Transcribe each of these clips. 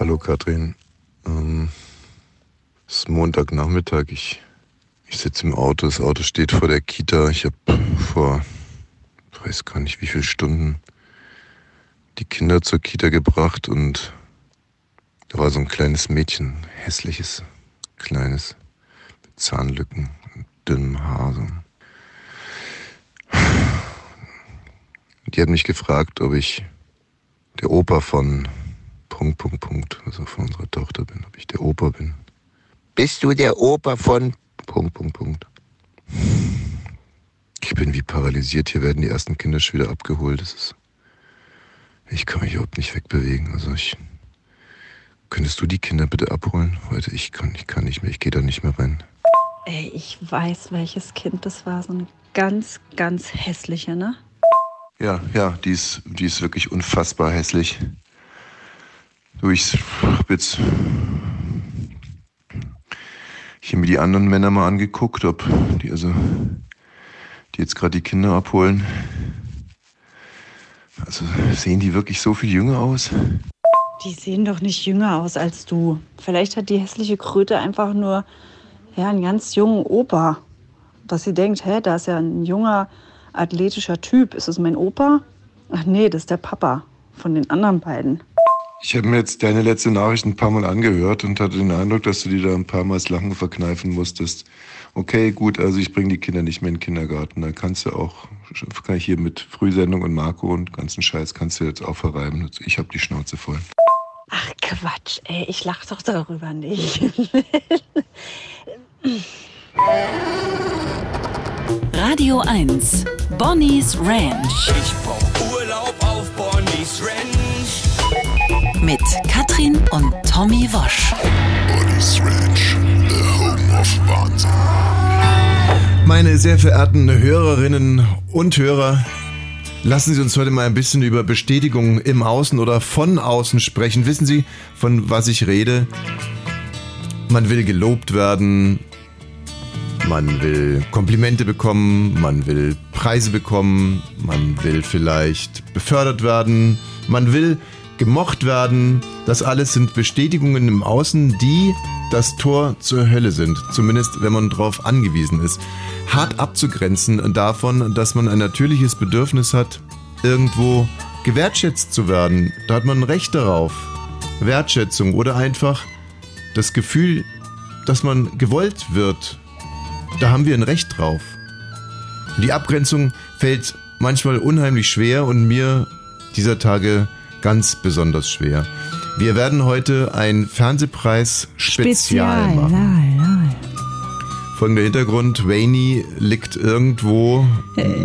Hallo Katrin. Ähm, es ist Montagnachmittag. Ich, ich sitze im Auto. Das Auto steht vor der Kita. Ich habe vor, ich weiß gar nicht wie viele Stunden, die Kinder zur Kita gebracht und da war so ein kleines Mädchen, hässliches, kleines, mit Zahnlücken und dünnem Haar. So. Die hat mich gefragt, ob ich der Opa von Punkt, Punkt, Punkt, also von unserer Tochter bin, ob ich der Opa bin. Bist du der Opa von Punkt, Punkt, Punkt. Ich bin wie paralysiert. Hier werden die ersten Kinder schon wieder abgeholt. Das ist, ich kann mich überhaupt nicht wegbewegen. Also ich, könntest du die Kinder bitte abholen heute? Ich kann, ich kann nicht mehr. Ich gehe da nicht mehr rein. Ey, ich weiß, welches Kind das war. So eine ganz, ganz hässliche, ne? Ja, ja, die ist, die ist wirklich unfassbar hässlich. Du, ich hab jetzt hier mir die anderen Männer mal angeguckt, ob die also, die jetzt gerade die Kinder abholen. Also sehen die wirklich so viel jünger aus? Die sehen doch nicht jünger aus als du. Vielleicht hat die hässliche Kröte einfach nur ja, einen ganz jungen Opa. Dass sie denkt, hä, da ist ja ein junger, athletischer Typ. Ist es mein Opa? Ach nee, das ist der Papa von den anderen beiden. Ich habe mir jetzt deine letzte Nachricht ein paar Mal angehört und hatte den Eindruck, dass du dir da ein paar Mal das Lachen verkneifen musstest. Okay, gut, also ich bringe die Kinder nicht mehr in den Kindergarten. Dann kannst du auch, kann ich hier mit Frühsendung und Marco und ganzen Scheiß kannst du jetzt auch verreiben. Ich habe die Schnauze voll. Ach Quatsch, ey, ich lach doch darüber nicht. Radio 1, Bonnie's Ranch. Ich brauch Urlaub auf Bonnie's Ranch. Mit Katrin und Tommy Wosch. Bonnie's Ranch, the home of Wahnsinn. Meine sehr verehrten Hörerinnen und Hörer, lassen Sie uns heute mal ein bisschen über Bestätigung im Außen oder von außen sprechen. Wissen Sie, von was ich rede? Man will gelobt werden, man will Komplimente bekommen, man will Preise bekommen, man will vielleicht befördert werden, man will gemocht werden. Das alles sind Bestätigungen im Außen, die das Tor zur Hölle sind. Zumindest wenn man darauf angewiesen ist. Hart abzugrenzen davon, dass man ein natürliches Bedürfnis hat, irgendwo gewertschätzt zu werden. Da hat man ein Recht darauf. Wertschätzung oder einfach das Gefühl, dass man gewollt wird. Da haben wir ein Recht drauf. Die Abgrenzung fällt manchmal unheimlich schwer und mir dieser Tage ganz besonders schwer. Wir werden heute ein Fernsehpreis Spezial, machen. Folgender Hintergrund, Rainey liegt irgendwo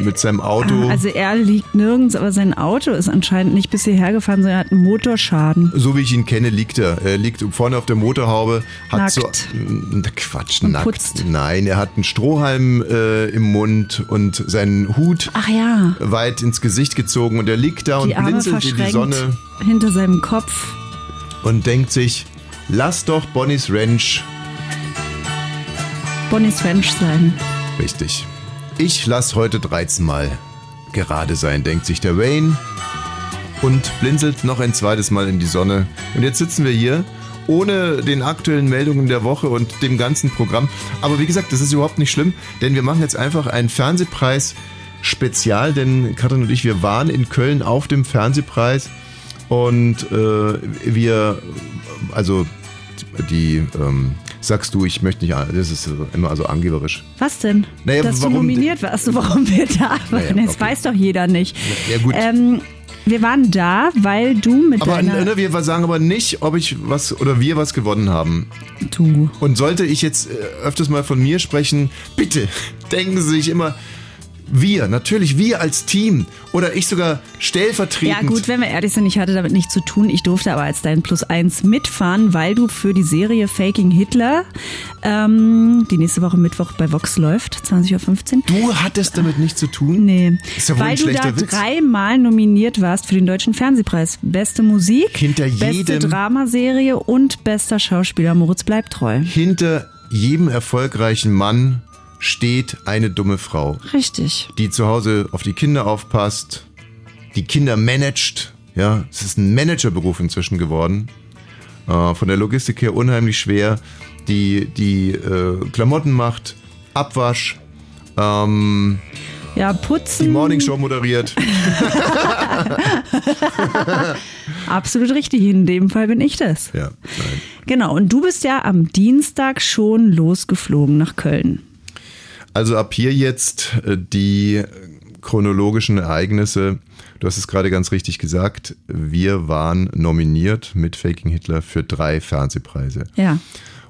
mit seinem Auto. Also er liegt nirgends, aber sein Auto ist anscheinend nicht bis hierher gefahren, sondern er hat einen Motorschaden. So wie ich ihn kenne, liegt er. Er liegt vorne auf der Motorhaube, hat Nackt. so Quatsch, Und nackt. putzt. Nein, er hat einen Strohhalm äh, im Mund und seinen Hut ja, weit ins Gesicht gezogen und er liegt da die und blinzelt in die Sonne hinter seinem Kopf. und denkt sich, lass doch Bonnie's Ranch Bonnie's Ranch sein. Richtig. Ich lass heute 13 Mal gerade sein, denkt sich der Wayne und blinzelt noch ein zweites Mal in die Sonne. Und jetzt sitzen wir hier ohne den aktuellen Meldungen der Woche und dem ganzen Programm. Aber wie gesagt, das ist überhaupt nicht schlimm, denn wir machen jetzt einfach einen Fernsehpreis Spezial, denn Katrin und ich, wir waren in Köln auf dem Fernsehpreis und äh, wir, also die, ähm, sagst du, ich möchte nicht, das ist immer also angeberisch. Was denn? Naja, Dass warum- du nominiert warst, warum wir da waren. Naja, Das okay. weiß doch jeder nicht. Ja gut. Ähm, wir waren da, weil du mit Aber deiner... ne, wir sagen aber nicht, ob ich was oder wir was gewonnen haben. Du. Und sollte ich jetzt äh, öfters mal von mir sprechen, bitte denken Sie sich immer, wir, natürlich wir als Team oder ich sogar stellvertretend. Ja gut, wenn wir ehrlich sind, ich hatte damit nichts zu tun. Ich durfte aber als dein Plus eins mitfahren, weil du für die Serie Faking Hitler, ähm, die nächste Woche Mittwoch bei Vox läuft, 20.15 Uhr. Du hattest damit nichts zu tun? Nee, Ist ja wohl ein weil du da schlechter Witz. dreimal nominiert warst für den Deutschen Fernsehpreis. Beste Musik, Hinter beste jedem- Dramaserie und bester Schauspieler. Moritz bleibt treu. Hinter jedem erfolgreichen Mann steht eine dumme Frau, Richtig. die zu Hause auf die Kinder aufpasst, die Kinder managt. Ja, es ist ein Managerberuf inzwischen geworden. Äh, von der Logistik her unheimlich schwer. Die, die äh, Klamotten macht, Abwasch, ähm, Ja, die putzen. Morningshow moderiert. Absolut richtig. In dem Fall bin ich das. Ja, nein. Genau. Und du bist ja am Dienstag schon losgeflogen nach Köln. Also ab hier jetzt äh, die chronologischen Ereignisse. Du hast es gerade ganz richtig gesagt. Wir waren nominiert mit Faking Hitler für drei Fernsehpreise. Ja.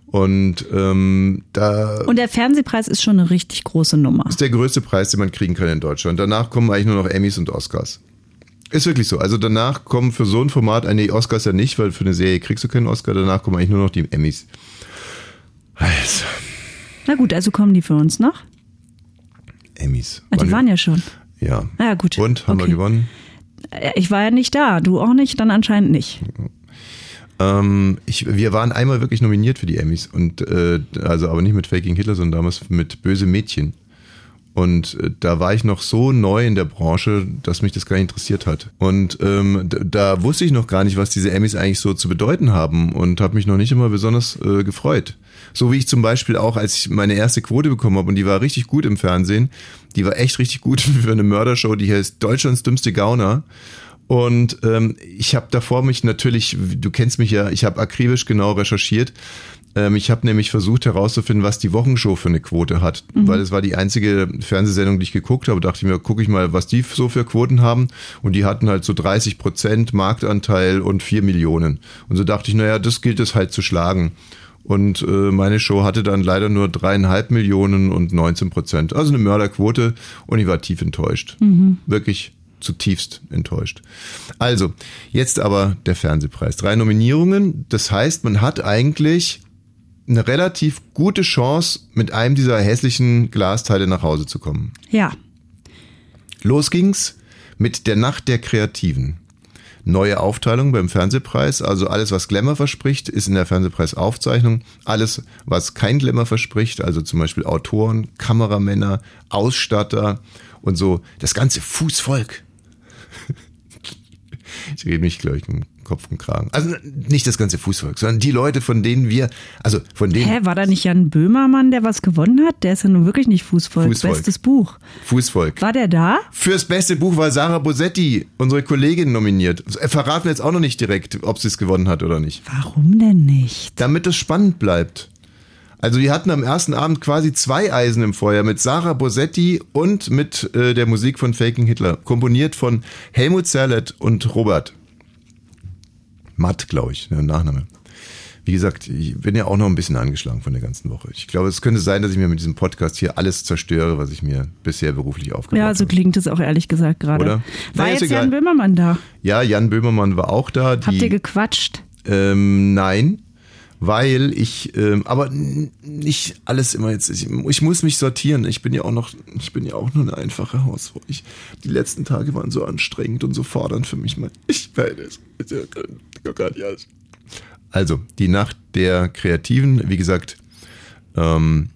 Und ähm, da Und der Fernsehpreis ist schon eine richtig große Nummer. ist der größte Preis, den man kriegen kann in Deutschland. Danach kommen eigentlich nur noch Emmys und Oscars. Ist wirklich so. Also danach kommen für so ein Format, äh, nee, Oscars ja nicht, weil für eine Serie kriegst du keinen Oscar. Danach kommen eigentlich nur noch die Emmys. Also, Na gut, also kommen die für uns noch? Emmys. Na, die waren ja schon. Ja. Ah, ja, gut. Und, haben Okay. wir gewonnen? Äh, Ich war ja nicht da, du auch nicht, dann anscheinend nicht. Ähm, ich, wir waren einmal wirklich nominiert für die Emmys und äh, also aber nicht mit Faking Hitler, sondern damals mit Böse Mädchen. Und äh, da war ich noch so neu in der Branche, dass mich das gar nicht interessiert hat. Und ähm, da wusste ich noch gar nicht, was diese Emmys eigentlich so zu bedeuten haben und habe mich noch nicht immer besonders äh, gefreut. So wie ich zum Beispiel auch, als ich meine erste Quote bekommen habe und die war richtig gut im Fernsehen, die war echt richtig gut für eine Mördershow, die heißt Deutschlands dümmste Gauner. Und ähm, ich habe davor mich natürlich, du kennst mich ja, ich habe akribisch genau recherchiert. Ähm, ich habe nämlich versucht herauszufinden, was die Wochenshow für eine Quote hat, weil es war die einzige Fernsehsendung, die ich geguckt habe. Dachte ich mir, gucke ich mal, was die so für Quoten haben. Und die hatten halt so 30 Prozent Marktanteil und 4 Millionen. Und so dachte ich, naja, das gilt es halt zu schlagen. Und äh, meine Show hatte dann leider nur dreieinhalb Millionen und 19 Prozent. Also eine Mörderquote. Und ich war tief enttäuscht. Wirklich zutiefst enttäuscht. Also, jetzt aber der Fernsehpreis. Drei Nominierungen. Das heißt, man hat eigentlich eine relativ gute Chance, mit einem dieser hässlichen Glasteile nach Hause zu kommen. Ja. Los ging's mit der Nacht der Kreativen. Neue Aufteilung beim Fernsehpreis, also alles, was Glamour verspricht, ist in der Fernsehpreisaufzeichnung. Alles, was kein Glamour verspricht, also zum Beispiel Autoren, Kameramänner, Ausstatter und so, das ganze Fußvolk. Ich rede mich, glaube ich, im Kopf und Kragen. Also nicht das ganze Fußvolk, sondern die Leute, von denen wir, also von denen Hä, war da nicht Jan Böhmermann, der was gewonnen hat? Der ist ja nun wirklich nicht Fußvolk. Fußvolk. Bestes Buch. Fußvolk. War der da? Fürs beste Buch war Sarah Bosetti, unsere Kollegin, nominiert. Äh, Verraten wir jetzt auch noch nicht direkt, ob sie es gewonnen hat oder nicht. Warum denn nicht? Damit es spannend bleibt. Also wir hatten am ersten Abend quasi zwei Eisen im Feuer mit Sarah Bosetti und mit äh, der Musik von Faking Hitler. Komponiert von Helmut Zerlett und Robert. Matt, glaube ich, der Nachname. Wie gesagt, ich bin ja auch noch ein bisschen angeschlagen von der ganzen Woche. Ich glaube, es könnte sein, dass ich mir mit diesem Podcast hier alles zerstöre, was ich mir bisher beruflich aufgebaut Ja, habe. so klingt es auch ehrlich gesagt gerade. Oder? War ist jetzt. Jan Böhmermann da? Ja, Jan Böhmermann war auch da. Die, Habt ihr gequatscht? ähm, nein, weil ich, ähm, aber nicht alles immer jetzt. Ich, ich muss mich sortieren. Ich bin ja auch noch, ich bin ja auch nur eine einfache Hausfrau. Ich, die letzten Tage waren so anstrengend und so fordernd für mich. Ich weiß es. Also, die Nacht der Kreativen, wie gesagt, ähm,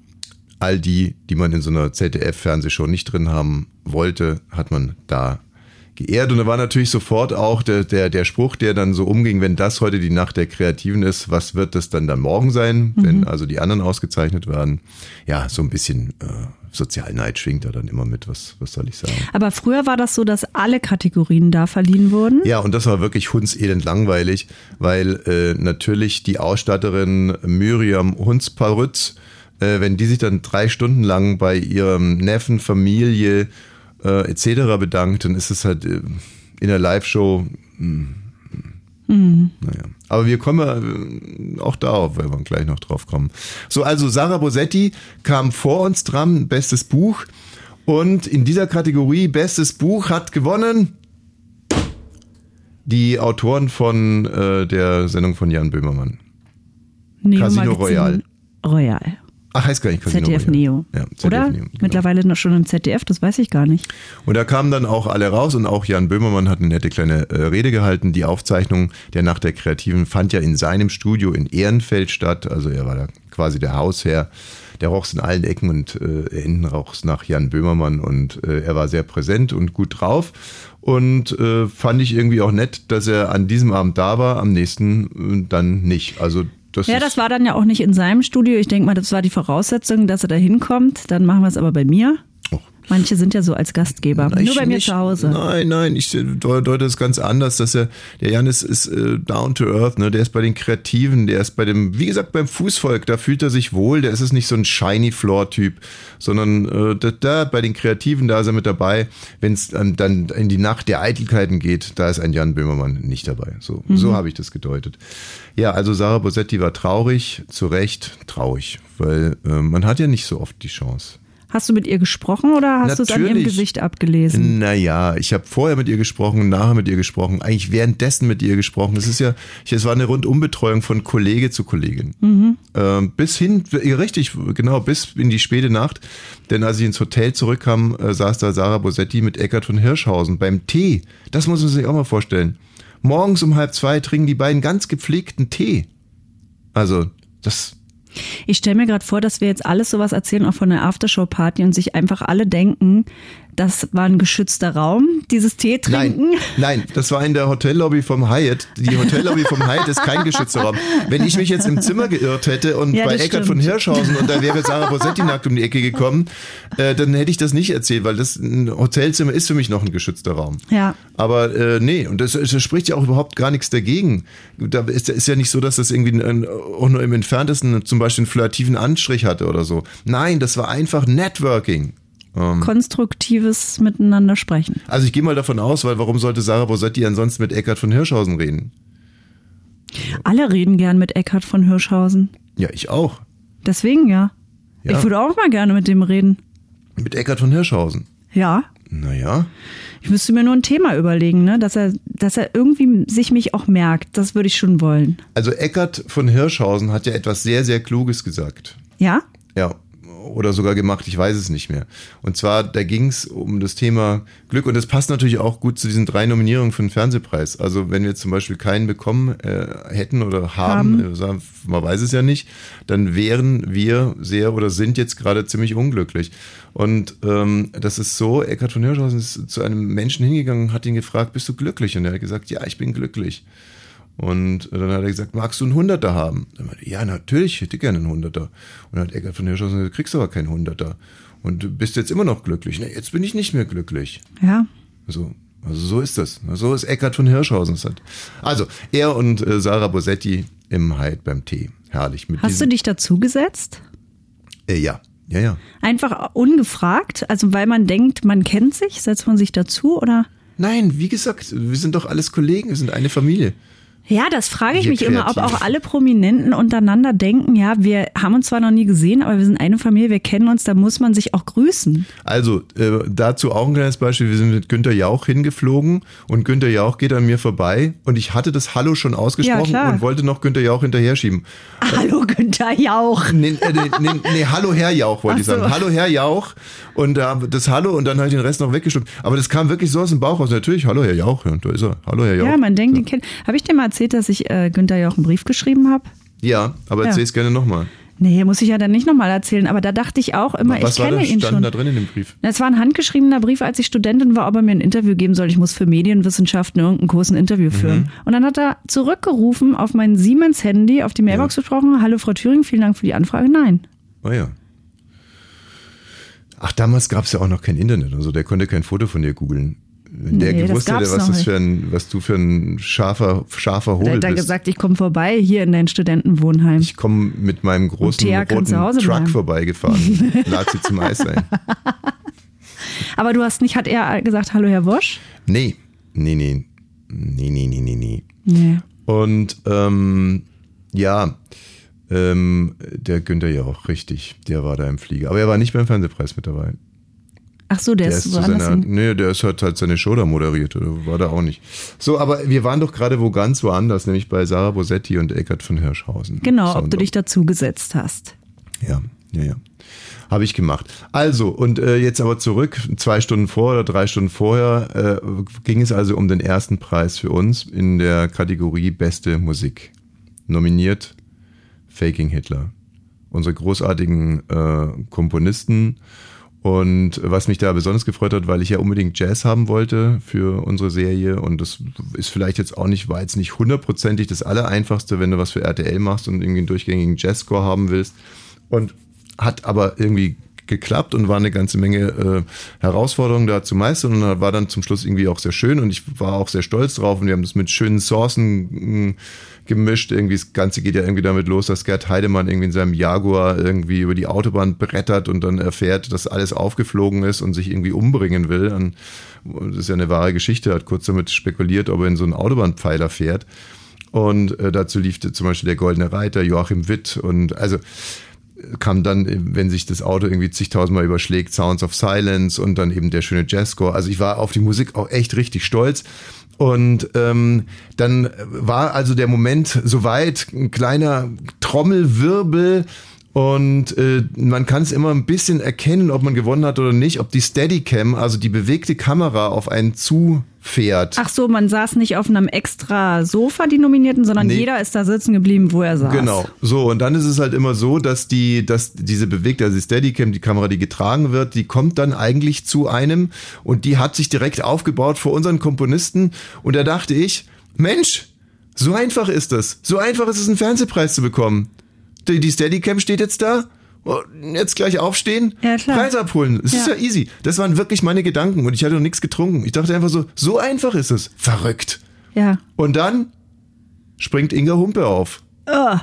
all die, die man in so einer ZDF-Fernsehshow nicht drin haben wollte, hat man da geehrt. Und da war natürlich sofort auch der, der, der Spruch, der dann so umging, wenn das heute die Nacht der Kreativen ist, was wird das dann dann morgen sein, wenn also die anderen ausgezeichnet werden? Ja, so ein bisschen äh, Sozialneid schwingt da dann immer mit, was, was soll ich sagen? Aber früher war das so, dass alle Kategorien da verliehen wurden. Ja, und das war wirklich hundselend langweilig, weil äh, natürlich die Ausstatterin Miriam Hunsparütz, äh, wenn die sich dann drei Stunden lang bei ihrem Neffen, Familie äh, etc. bedankt, dann ist es halt äh, in der Live-Show. hm, hm, Naja. Aber wir kommen äh, auch darauf, weil wir gleich noch drauf kommen. So, also Sarah Bosetti kam vor uns dran, bestes Buch. Und in dieser Kategorie Bestes Buch hat gewonnen die Autoren von äh, der Sendung von Jan Böhmermann. Neo Casino Magazin Royale. Royal. Ach, heißt gar nicht Casino ZDF Royale. Neo. Ja, ZDF Oder? Neo, genau. Mittlerweile noch schon im ZDF, das weiß ich gar nicht. Und da kamen dann auch alle raus und auch Jan Böhmermann hat eine nette kleine äh, Rede gehalten. Die Aufzeichnung der Nacht der Kreativen fand ja in seinem Studio in Ehrenfeld statt. Also er war da quasi der Hausherr. Der roch in allen Ecken und äh, innen roch es nach Jan Böhmermann und äh, er war sehr präsent und gut drauf. Und äh, fand ich irgendwie auch nett, dass er an diesem Abend da war, am nächsten äh, dann nicht. Also das Ja, das war dann ja auch nicht in seinem Studio. Ich denke mal, das war die Voraussetzung, dass er da hinkommt. Dann machen wir es aber bei mir. Manche sind ja so als Gastgeber. Na, Nur bei mir nicht. zu Hause. Nein, nein, ich deute deute es ganz anders, dass er, der Janis ist äh, down to earth, ne? Der ist bei den Kreativen, der ist bei dem, wie gesagt, beim Fußvolk, da fühlt er sich wohl, der ist es nicht so ein shiny Floor-Typ, sondern äh, da, da bei den Kreativen, da ist er mit dabei. Wenn es ähm, dann in die Nacht der Eitelkeiten geht, da ist ein Jan Böhmermann nicht dabei. So, so habe ich das gedeutet. Ja, also Sarah Bosetti war traurig, zu Recht traurig, weil äh, man hat ja nicht so oft die Chance. Hast du mit ihr gesprochen oder hast du es an ihrem. Gesicht abgelesen? Naja, ich habe vorher mit ihr gesprochen, nachher mit ihr gesprochen, eigentlich währenddessen mit ihr gesprochen. Es ist ja, es war eine Rundumbetreuung von Kollege zu Kollegin. Ähm, bis hin, ja, richtig, genau, bis in die späte Nacht. Denn als ich ins Hotel zurückkam, äh, saß da Sarah Bosetti mit Eckart von Hirschhausen beim Tee. Das muss man sich auch mal vorstellen. Morgens um halb zwei trinken die beiden ganz gepflegten Tee. Also, das, Ich stelle mir gerade vor, dass wir jetzt alles sowas erzählen, auch von der Aftershow-Party und sich einfach alle denken, das war ein geschützter Raum, dieses Tee trinken. Nein, nein, das war in der Hotellobby vom Hyatt. Die Hotellobby vom Hyatt ist kein geschützter Raum. Wenn ich mich jetzt im Zimmer geirrt hätte und Ja, bei stimmt. von Hirschhausen und da wäre Sarah Bosetti nackt um die Ecke gekommen, äh, dann hätte ich das nicht erzählt, weil das ein Hotelzimmer ist für mich noch ein geschützter Raum. Ja. Aber äh, nee, und das, das spricht ja auch überhaupt gar nichts dagegen. Da ist, ist ja nicht so, dass das irgendwie ein, auch nur im entferntesten zum Beispiel einen flirtiven Anstrich hatte oder so. Nein, das war einfach Networking. Konstruktives Miteinander sprechen. Also ich gehe mal davon aus, weil warum sollte Sarah Bosetti ansonsten mit Eckart von Hirschhausen reden? Alle reden gern mit Eckhard von Hirschhausen. Ja, ich auch. Deswegen ja. Ja. Ich würde auch mal gerne mit dem reden. Mit Eckart von Hirschhausen. Ja. Naja. Ich müsste mir nur ein Thema überlegen, ne? dass er, dass er irgendwie sich mich auch merkt. Das würde ich schon wollen. Also Eckart von Hirschhausen hat ja etwas sehr, sehr Kluges gesagt. Ja? Ja. Oder sogar gemacht, ich weiß es nicht mehr. Und zwar, da ging es um das Thema Glück und das passt natürlich auch gut zu diesen drei Nominierungen für den Fernsehpreis. Also wenn wir zum Beispiel keinen bekommen äh, hätten oder haben, Haben. äh, sagen- man weiß es ja nicht, dann wären wir sehr oder sind jetzt gerade ziemlich unglücklich. Und ähm, das ist so, Eckhard von Hirschhausen ist zu einem Menschen hingegangen und hat ihn gefragt, bist du glücklich? Und er hat gesagt, ja, ich bin glücklich. Und dann hat er gesagt, magst du einen Hunderter haben? Dann meinte, ja, natürlich, ich hätte gerne einen Hunderter. Und dann hat Eckart von Hirschhausen gesagt, du kriegst aber keinen Hunderter. Und du bist jetzt immer noch glücklich. Nee, jetzt bin ich nicht mehr glücklich. Ja. So, also so ist das. So ist Eckart von Hirschhausen. es hat. Also, er und äh, Sarah Bosetti im Hyde beim Tee. Herrlich. Mit Hast du dich dazugesetzt? Äh, ja, ja, ja. Einfach ungefragt? Also weil man denkt, man kennt sich? Setzt man sich dazu oder? Nein, wie gesagt, wir sind doch alles Kollegen, wir sind eine Familie. Ja, das frage ich mich immer, ob kreativ. auch alle Prominenten untereinander denken, ja, wir haben uns zwar noch nie gesehen, aber wir sind eine Familie, wir kennen uns, da muss man sich auch grüßen. Also, äh, dazu auch ein kleines Beispiel. Wir sind mit Günter Jauch hingeflogen und Günter Jauch geht an mir vorbei und ich hatte das Hallo schon ausgesprochen klar. und wollte noch Günter Jauch hinterher schieben. Hallo Günther Jauch. Nee, äh, nee, nee, nee, Hallo Herr Jauch wollte ich so. sagen. Hallo Herr Jauch und äh, das Hallo und dann habe ich den Rest noch weggestimmt. Aber das kam wirklich so aus dem Bauch raus. Natürlich, Hallo Herr Jauch, ja, da ist er. Hallo Herr Jauch. Ja, man denkt, den kennt. Habe ich dir mal erzählt, dass ich äh, Günther Jauch einen Brief geschrieben habe? Ja, aber Ja. erzähl es gerne nochmal. Nee, muss ich ja dann nicht nochmal erzählen, aber da dachte ich auch immer, Was ich kenne ihn stand schon. da drin in dem Brief? Es war ein handgeschriebener Brief, als ich Studentin war, ob er mir ein Interview geben soll. Ich muss für Medienwissenschaften irgendeinen Kurs ein Interview führen. Und dann hat er zurückgerufen auf mein Siemens-Handy, auf die Mailbox gesprochen. Hallo Frau Thüring, vielen Dank für die Anfrage. Nein. Oh ja. Ach, damals gab es ja auch noch kein Internet. Also der konnte kein Foto von dir googeln. Wenn der Nee, gewusst hätte, was, das für ein, was du für ein scharfer, scharfer Hobel hat er bist. gesagt, ich komme vorbei hier in dein Studentenwohnheim. ich komme mit meinem großen roten Truck bleiben. vorbeigefahren. Lad sie zum Eis ein. Aber du hast nicht, hat er gesagt, hallo Herr Wosch? Nee, nee, nee. Nee, nee, nee, nee, nee. Nee. Und ähm, ja, ähm, der Günther ja auch, richtig. Der war da im Flieger. Aber er war nicht beim Fernsehpreis mit dabei. Ach so, der, Der ist ist woanders seiner, nee, der ist halt, halt seine Show da moderiert, oder war da auch nicht. So, aber wir waren doch gerade wo ganz woanders, nämlich bei Sarah Bosetti und Eckart von Hirschhausen. Genau, so, ob du dich dazu gesetzt hast. Ja, Ja, ja. Habe ich gemacht. Also, und äh, jetzt aber zurück, zwei Stunden vor oder drei Stunden vorher, äh, ging es also um den ersten Preis für uns in der Kategorie Beste Musik. Nominiert Faking Hitler. Unsere großartigen äh, Komponisten. Und was mich da besonders gefreut hat, weil ich ja unbedingt Jazz haben wollte für unsere Serie. Und das ist vielleicht jetzt auch nicht, war jetzt nicht hundertprozentig das Allereinfachste, wenn du was für RTL machst und irgendwie einen durchgängigen Jazzscore haben willst. Und hat aber irgendwie geklappt und war eine ganze Menge äh, Herausforderungen da zu meistern und war dann zum Schluss irgendwie auch sehr schön und ich war auch sehr stolz drauf und wir haben das mit schönen Sourcen mh, gemischt. Irgendwie das Ganze geht ja irgendwie damit los, dass Gerd Heidemann irgendwie in seinem Jaguar irgendwie über die Autobahn brettert und dann erfährt, dass alles aufgeflogen ist und sich irgendwie umbringen will. Und das ist ja eine wahre Geschichte, hat kurz damit spekuliert, ob er in so einen Autobahnpfeiler fährt. Und äh, dazu lief zum Beispiel der Goldene Reiter, Joachim Witt und also kam dann, wenn sich das Auto irgendwie zigtausendmal überschlägt, Sounds of Silence und dann eben der schöne Jazzscore. Also ich war auf die Musik auch echt richtig stolz. Und ähm, dann war also der Moment soweit, ein kleiner Trommelwirbel und äh, man kann es immer ein bisschen erkennen, ob man gewonnen hat oder nicht, ob die Steadicam, also die bewegte Kamera auf einen zufährt. Ach so, man saß nicht auf einem extra Sofa, die Nominierten, sondern Nee. jeder ist da sitzen geblieben, wo er saß. Genau. So, und dann ist es halt immer so, dass die, dass diese bewegte, also die Steadicam, die Kamera, die getragen wird, die kommt dann eigentlich zu einem und die hat sich direkt aufgebaut vor unseren Komponisten und da dachte ich, Mensch, so einfach ist es. So einfach ist es, einen Fernsehpreis zu bekommen. Die, die Steadicam steht jetzt da. Oh, Jetzt gleich aufstehen, Ja, klar. Preis abholen. Das ist Ja. ja easy. Das waren wirklich meine Gedanken und ich hatte noch nichts getrunken. Ich dachte einfach so, so einfach ist es. Verrückt. Ja. Und dann springt Inga Humpe auf. Ah.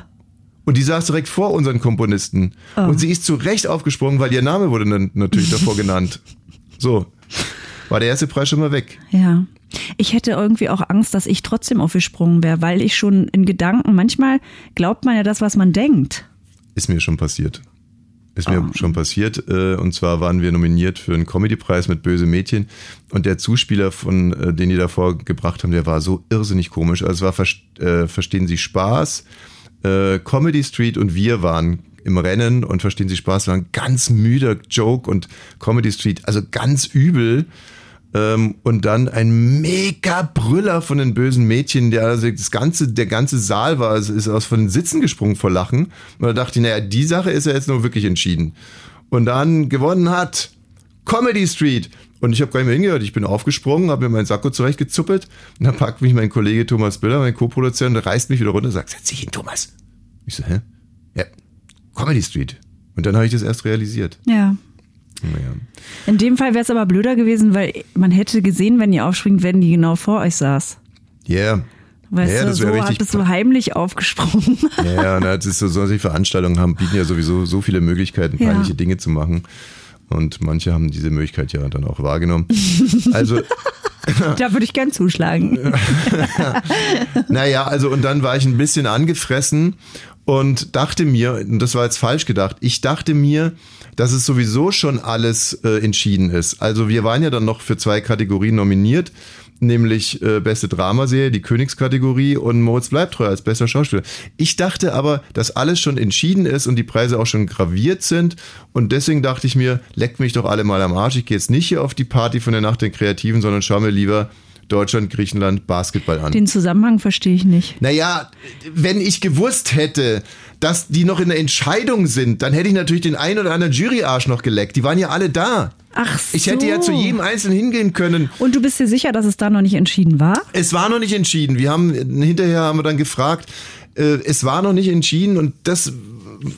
Und die saß direkt vor unseren Komponisten. Und sie ist zu Recht aufgesprungen, weil ihr Name wurde dann natürlich davor genannt. So. War der erste Preis schon mal weg. Ja. Ich hätte irgendwie auch Angst, dass ich trotzdem aufgesprungen wäre, weil ich schon in Gedanken, manchmal glaubt man ja das, was man denkt. Ist mir schon passiert. Ist mir schon passiert. äh, Und zwar waren wir nominiert für einen Comedy-Preis mit Böse Mädchen. Und der Zuspieler, von äh, den die davor gebracht haben, der war so irrsinnig komisch. Also es war Ver- äh, Verstehen Sie Spaß, äh, Comedy Street und wir waren im Rennen und Verstehen Sie Spaß war ein ganz müder Joke und Comedy Street, also ganz übel. Ähm, und dann ein mega Brüller von den bösen Mädchen, der also das ganze, der ganze Saal war, es ist aus von den Sitzen gesprungen vor Lachen. Und da dachte ich, naja, die Sache ist ja jetzt nur wirklich entschieden. Und dann gewonnen hat Comedy Street. Und ich habe gar nicht mehr hingehört. Ich bin aufgesprungen, habe mir meinen Sakko zurechtgezuppelt. Und dann packt mich mein Kollege Thomas Biller, mein Co-Produzent, reißt mich wieder runter und sagt, setz dich hin, Thomas. Ich so, hä? Ja, Comedy Street. Und dann habe ich das erst realisiert. Ja. Naja. In dem Fall wäre es aber blöder gewesen, weil man hätte gesehen, wenn ihr aufspringt, wenn die genau vor euch saß. Yeah. Weißt Ja, du, das so richtig bist du heimlich aufgesprungen. Ja, und als es so solche Veranstaltungen haben, bieten ja sowieso so viele Möglichkeiten, Ja. peinliche Dinge zu machen. Und manche haben diese Möglichkeit ja dann auch wahrgenommen. Also, da würde ich gern zuschlagen. naja, also und dann war ich ein bisschen angefressen und dachte mir, und das war jetzt falsch gedacht, ich dachte mir, dass es sowieso schon alles äh, entschieden ist. Also wir waren ja dann noch für zwei Kategorien nominiert, nämlich äh, beste Dramaserie, die Königskategorie und Moritz bleibt treu als bester Schauspieler. Ich dachte aber, dass alles schon entschieden ist und die Preise auch schon graviert sind und deswegen dachte ich mir, leckt mich doch alle mal am Arsch. Ich gehe jetzt nicht hier auf die Party von der Nacht der Kreativen, sondern schau mir lieber Deutschland, Griechenland, Basketball an. Den Zusammenhang verstehe ich nicht. Naja, wenn ich gewusst hätte, dass die noch in der Entscheidung sind, dann hätte ich natürlich den einen oder anderen Juryarsch noch geleckt. Die waren ja alle da. Ach so. Ich hätte ja zu jedem Einzelnen hingehen können. Und du bist dir sicher, dass es da noch nicht entschieden war? Es war noch nicht entschieden. Wir haben hinterher haben wir dann gefragt, äh, es war noch nicht entschieden und das,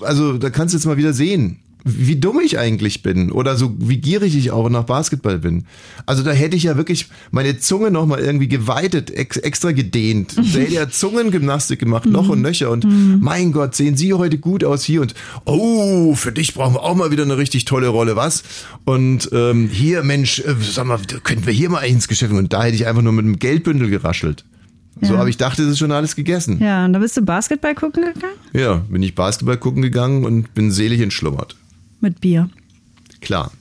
also da kannst du jetzt mal wieder sehen, wie dumm ich eigentlich bin oder so wie gierig ich auch nach Basketball bin. Also da hätte ich ja wirklich meine Zunge noch mal irgendwie geweitet, ex extra gedehnt. Da hätte ja Zungengymnastik gemacht, noch und nöcher und mein Gott, sehen Sie heute gut aus hier und oh, für dich brauchen wir auch mal wieder eine richtig tolle Rolle, was? Und ähm, hier, Mensch, äh, sag mal, könnten wir hier mal ins Geschäft und da hätte ich einfach nur mit einem Geldbündel geraschelt. So, Ja. aber ich dachte, das ist schon alles gegessen. Ja, und da bist du Basketball gucken gegangen? Ja, bin ich Basketball gucken gegangen und bin selig entschlummert. Mit Bier. Klar.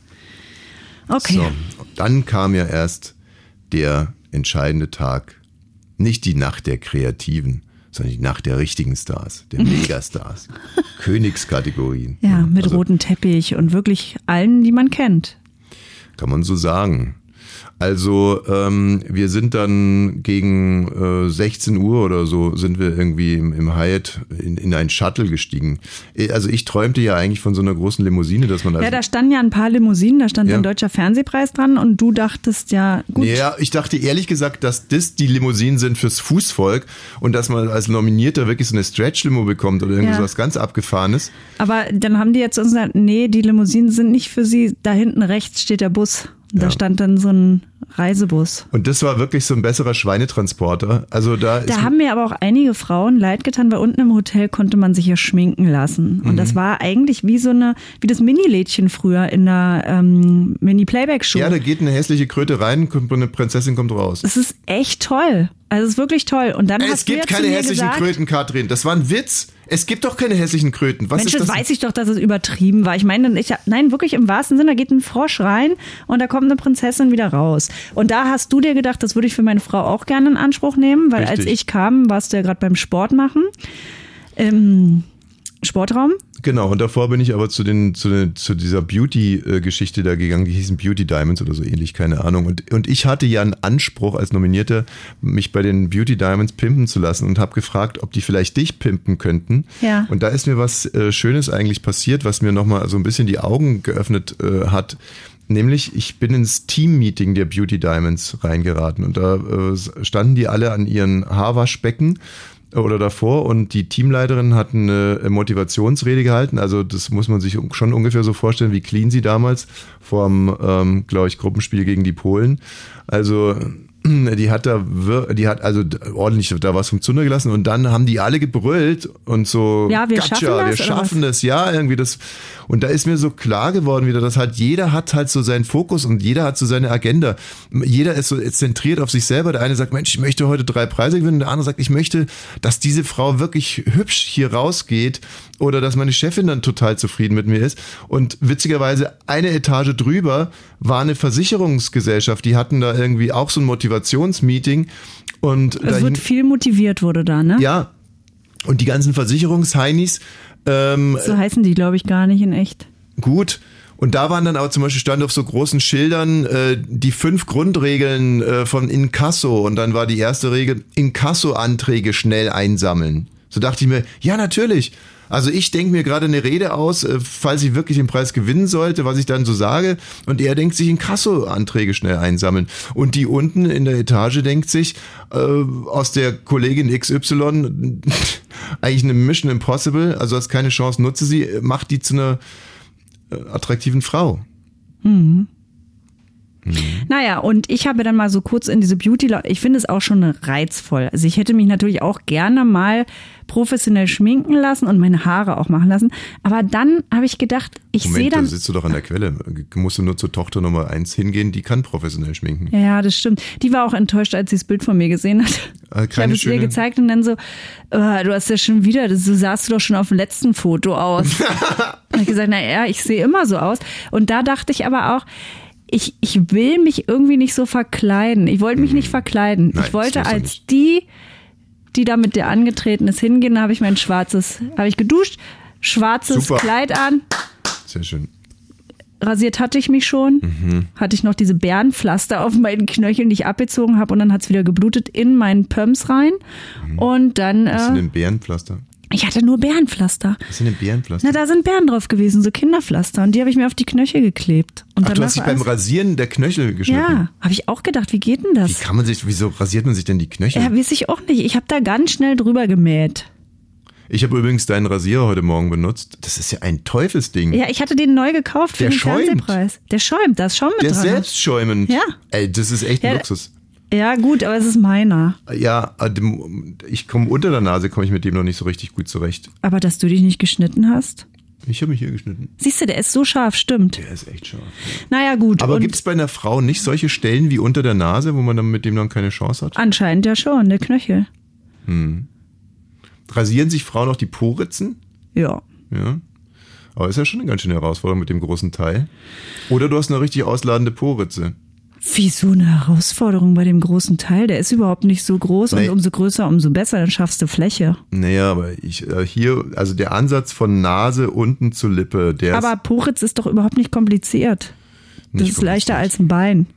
Okay. So, dann kam ja erst der entscheidende Tag. Nicht die Nacht der Kreativen, sondern die Nacht der richtigen Stars, der Megastars, Königskategorien. Ja, mit also, rotem Teppich und wirklich allen, die man kennt. Kann man so sagen. Also ähm, wir sind dann gegen äh, 16 Uhr oder so sind wir irgendwie im, im Hyatt in, in ein Shuttle gestiegen. Äh, Also ich träumte ja eigentlich von so einer großen Limousine, dass man also Ja, da standen ja ein paar Limousinen, da stand Ja. ein deutscher Fernsehpreis dran und du dachtest ja, gut, Ja, ich dachte ehrlich gesagt, dass das die Limousinen sind fürs Fußvolk und dass man als Nominierter wirklich so eine Stretch-Limo bekommt oder irgendwie Ja. ganz Abgefahrenes. aber dann haben die jetzt uns gesagt, nee, die Limousinen sind nicht für sie, da hinten rechts steht der Bus. Und Da Ja. stand dann so ein Reisebus. Und das war wirklich so ein besserer Schweinetransporter. Also da, ist Da haben mir aber auch einige Frauen leid getan, weil unten im Hotel konnte man sich ja schminken lassen. Und Mhm. das war eigentlich wie so eine, wie das Mini-Lädchen früher in der ähm, Mini-Playback-Show. ja, da geht eine hässliche Kröte rein, kommt eine Prinzessin kommt raus. Das ist echt toll. Also es ist wirklich toll. Und dann Es hast gibt keine hässlichen gesagt, Kröten, Katrin. Das war ein Witz. Es gibt doch keine hässlichen Kröten. Was Mensch, das weiß ich doch, dass es übertrieben war. Ich meine, ich, nein, wirklich im wahrsten Sinne, da geht ein Frosch rein und da kommt eine Prinzessin wieder raus. Und da hast du dir gedacht, das würde ich für meine Frau auch gerne in Anspruch nehmen, weil als Richtig. ich kam, warst du ja gerade beim Sport machen. Im Sportraum. Genau, und davor bin ich aber zu, den, zu, den, zu dieser Beauty-Geschichte da gegangen, die hießen Beauty Diamonds oder so ähnlich, keine Ahnung. Und, und ich hatte ja einen Anspruch als Nominierter, mich bei den Beauty Diamonds pimpen zu lassen und habe gefragt, ob die vielleicht dich pimpen könnten. Ja. Und da ist mir was äh, Schönes eigentlich passiert, was mir nochmal so ein bisschen die Augen geöffnet äh, hat. Nämlich, ich bin ins Team-Meeting der Beauty Diamonds reingeraten und da äh, standen die alle an ihren Haarwaschbecken oder davor und die Teamleiterin hat eine Motivationsrede gehalten. Also das muss man sich schon ungefähr so vorstellen, wie clean sie damals vorm, ähm, glaube ich, Gruppenspiel gegen die Polen. Also die hat da, die hat also ordentlich da was vom Zunder gelassen und dann haben die alle gebrüllt und so, Ja, wir schaffen das, wir schaffen das, ja, irgendwie das. Und da ist mir so klar geworden wieder, dass halt jeder hat halt so seinen Fokus und jeder hat so seine Agenda. Jeder ist so zentriert auf sich selber. Der eine sagt, Mensch, ich möchte heute drei Preise gewinnen. Der andere sagt, ich möchte, dass diese Frau wirklich hübsch hier rausgeht oder dass meine Chefin dann total zufrieden mit mir ist. Und witzigerweise eine Etage drüber war eine Versicherungsgesellschaft. Die hatten da irgendwie auch so ein Motivationsmeeting und Es wird viel motiviert, wurde da, ne? ja. Und die ganzen Versicherungsheinis, ähm, So heißen die, glaube ich, gar nicht in echt. gut. Und da waren dann auch zum Beispiel stand auf so großen Schildern äh, die fünf Grundregeln äh, von Inkasso. Und dann war die erste Regel, Inkasso-Anträge schnell einsammeln. So dachte ich mir, ja, natürlich. Also ich denke mir gerade eine Rede aus, äh, falls ich wirklich den Preis gewinnen sollte, was ich dann so sage. Und er denkt sich Inkasso-Anträge schnell einsammeln. Und die unten in der Etage denkt sich, äh, aus der Kollegin XY, eigentlich eine Mission Impossible, also hast keine Chance, nutze sie, macht die zu einer äh, attraktiven Frau. Naja, und ich habe dann mal so kurz in diese Beauty, ich finde es auch schon reizvoll. Also ich hätte mich natürlich auch gerne mal professionell schminken lassen und meine Haare auch machen lassen. Aber dann habe ich gedacht, ich sehe Moment, da dann. sitzt du doch an der Quelle. Musst du nur zur Tochter Nummer eins hingehen, die kann professionell schminken. Ja, das stimmt. Die war auch enttäuscht, als sie das Bild von mir gesehen hat. Äh, Ich habe es ihr gezeigt und dann so, äh, du hast ja schon wieder, so sahst du doch schon auf dem letzten Foto aus. und ich gesagt, na ja, ich sehe immer so aus. Und da dachte ich aber auch, ich, ich will mich irgendwie nicht so verkleiden. Ich wollte mich nicht verkleiden. Mhm. Nein, ich wollte als nicht. die, die da mit dir angetreten ist, hingehen, da habe ich mein schwarzes, habe ich geduscht, schwarzes Super. Kleid an, Sehr schön. rasiert hatte ich mich schon, Mhm. hatte ich noch diese Bärenpflaster auf meinen Knöcheln, die ich abgezogen habe und dann hat's wieder geblutet in meinen Pumps rein und dann, Was sind äh, denn Bärenpflaster? Ich hatte nur Bärenpflaster. Was sind denn Bärenpflaster? Na, da sind Bären drauf gewesen, so Kinderpflaster und die habe ich mir auf die Knöchel geklebt. Und Ach, du hast dich beim Rasieren der Knöchel geschnitten. Ja, habe ich auch gedacht, wie geht denn Wie das? kann man sich, wieso rasiert man sich denn die Knöchel? Ja, weiß ich auch nicht. Ich habe da ganz schnell drüber gemäht. Ich habe übrigens deinen Rasierer heute Morgen benutzt. Das ist ja ein Teufelsding. Ja, ich hatte den neu gekauft für Der den schäumt. Fernsehpreis. Der schäumt, da ist Schaum mit Der dran. selbstschäumend. Ja. Ey, das ist echt ein Ja, Luxus. Ja, gut, aber es ist meiner. Ja, äh, ich komme unter der Nase, komme ich mit dem noch nicht so richtig gut zurecht. Aber dass du dich nicht geschnitten hast? Ich habe mich hier geschnitten. Siehst du, der ist so scharf, stimmt. Der ist echt scharf. Naja, gut. Aber gibt es bei einer Frau nicht solche Stellen wie unter der Nase, wo man dann mit dem dann keine Chance hat? Anscheinend ja schon, der Knöchel. Rasieren sich Frauen auch die Poritzen? Ja. Ja. Aber ist ja schon eine ganz schöne Herausforderung mit dem großen Teil. Oder du hast eine richtig ausladende Poritze. Wieso eine Herausforderung bei dem großen Teil? Der ist überhaupt nicht so groß Nee. und umso größer, umso besser, dann schaffst du Fläche. Naja, aber ich äh, hier, also der Ansatz von Nase unten zur Lippe, der Aber Poritz ist doch überhaupt nicht kompliziert. Das Nicht ist leichter als ein Bein.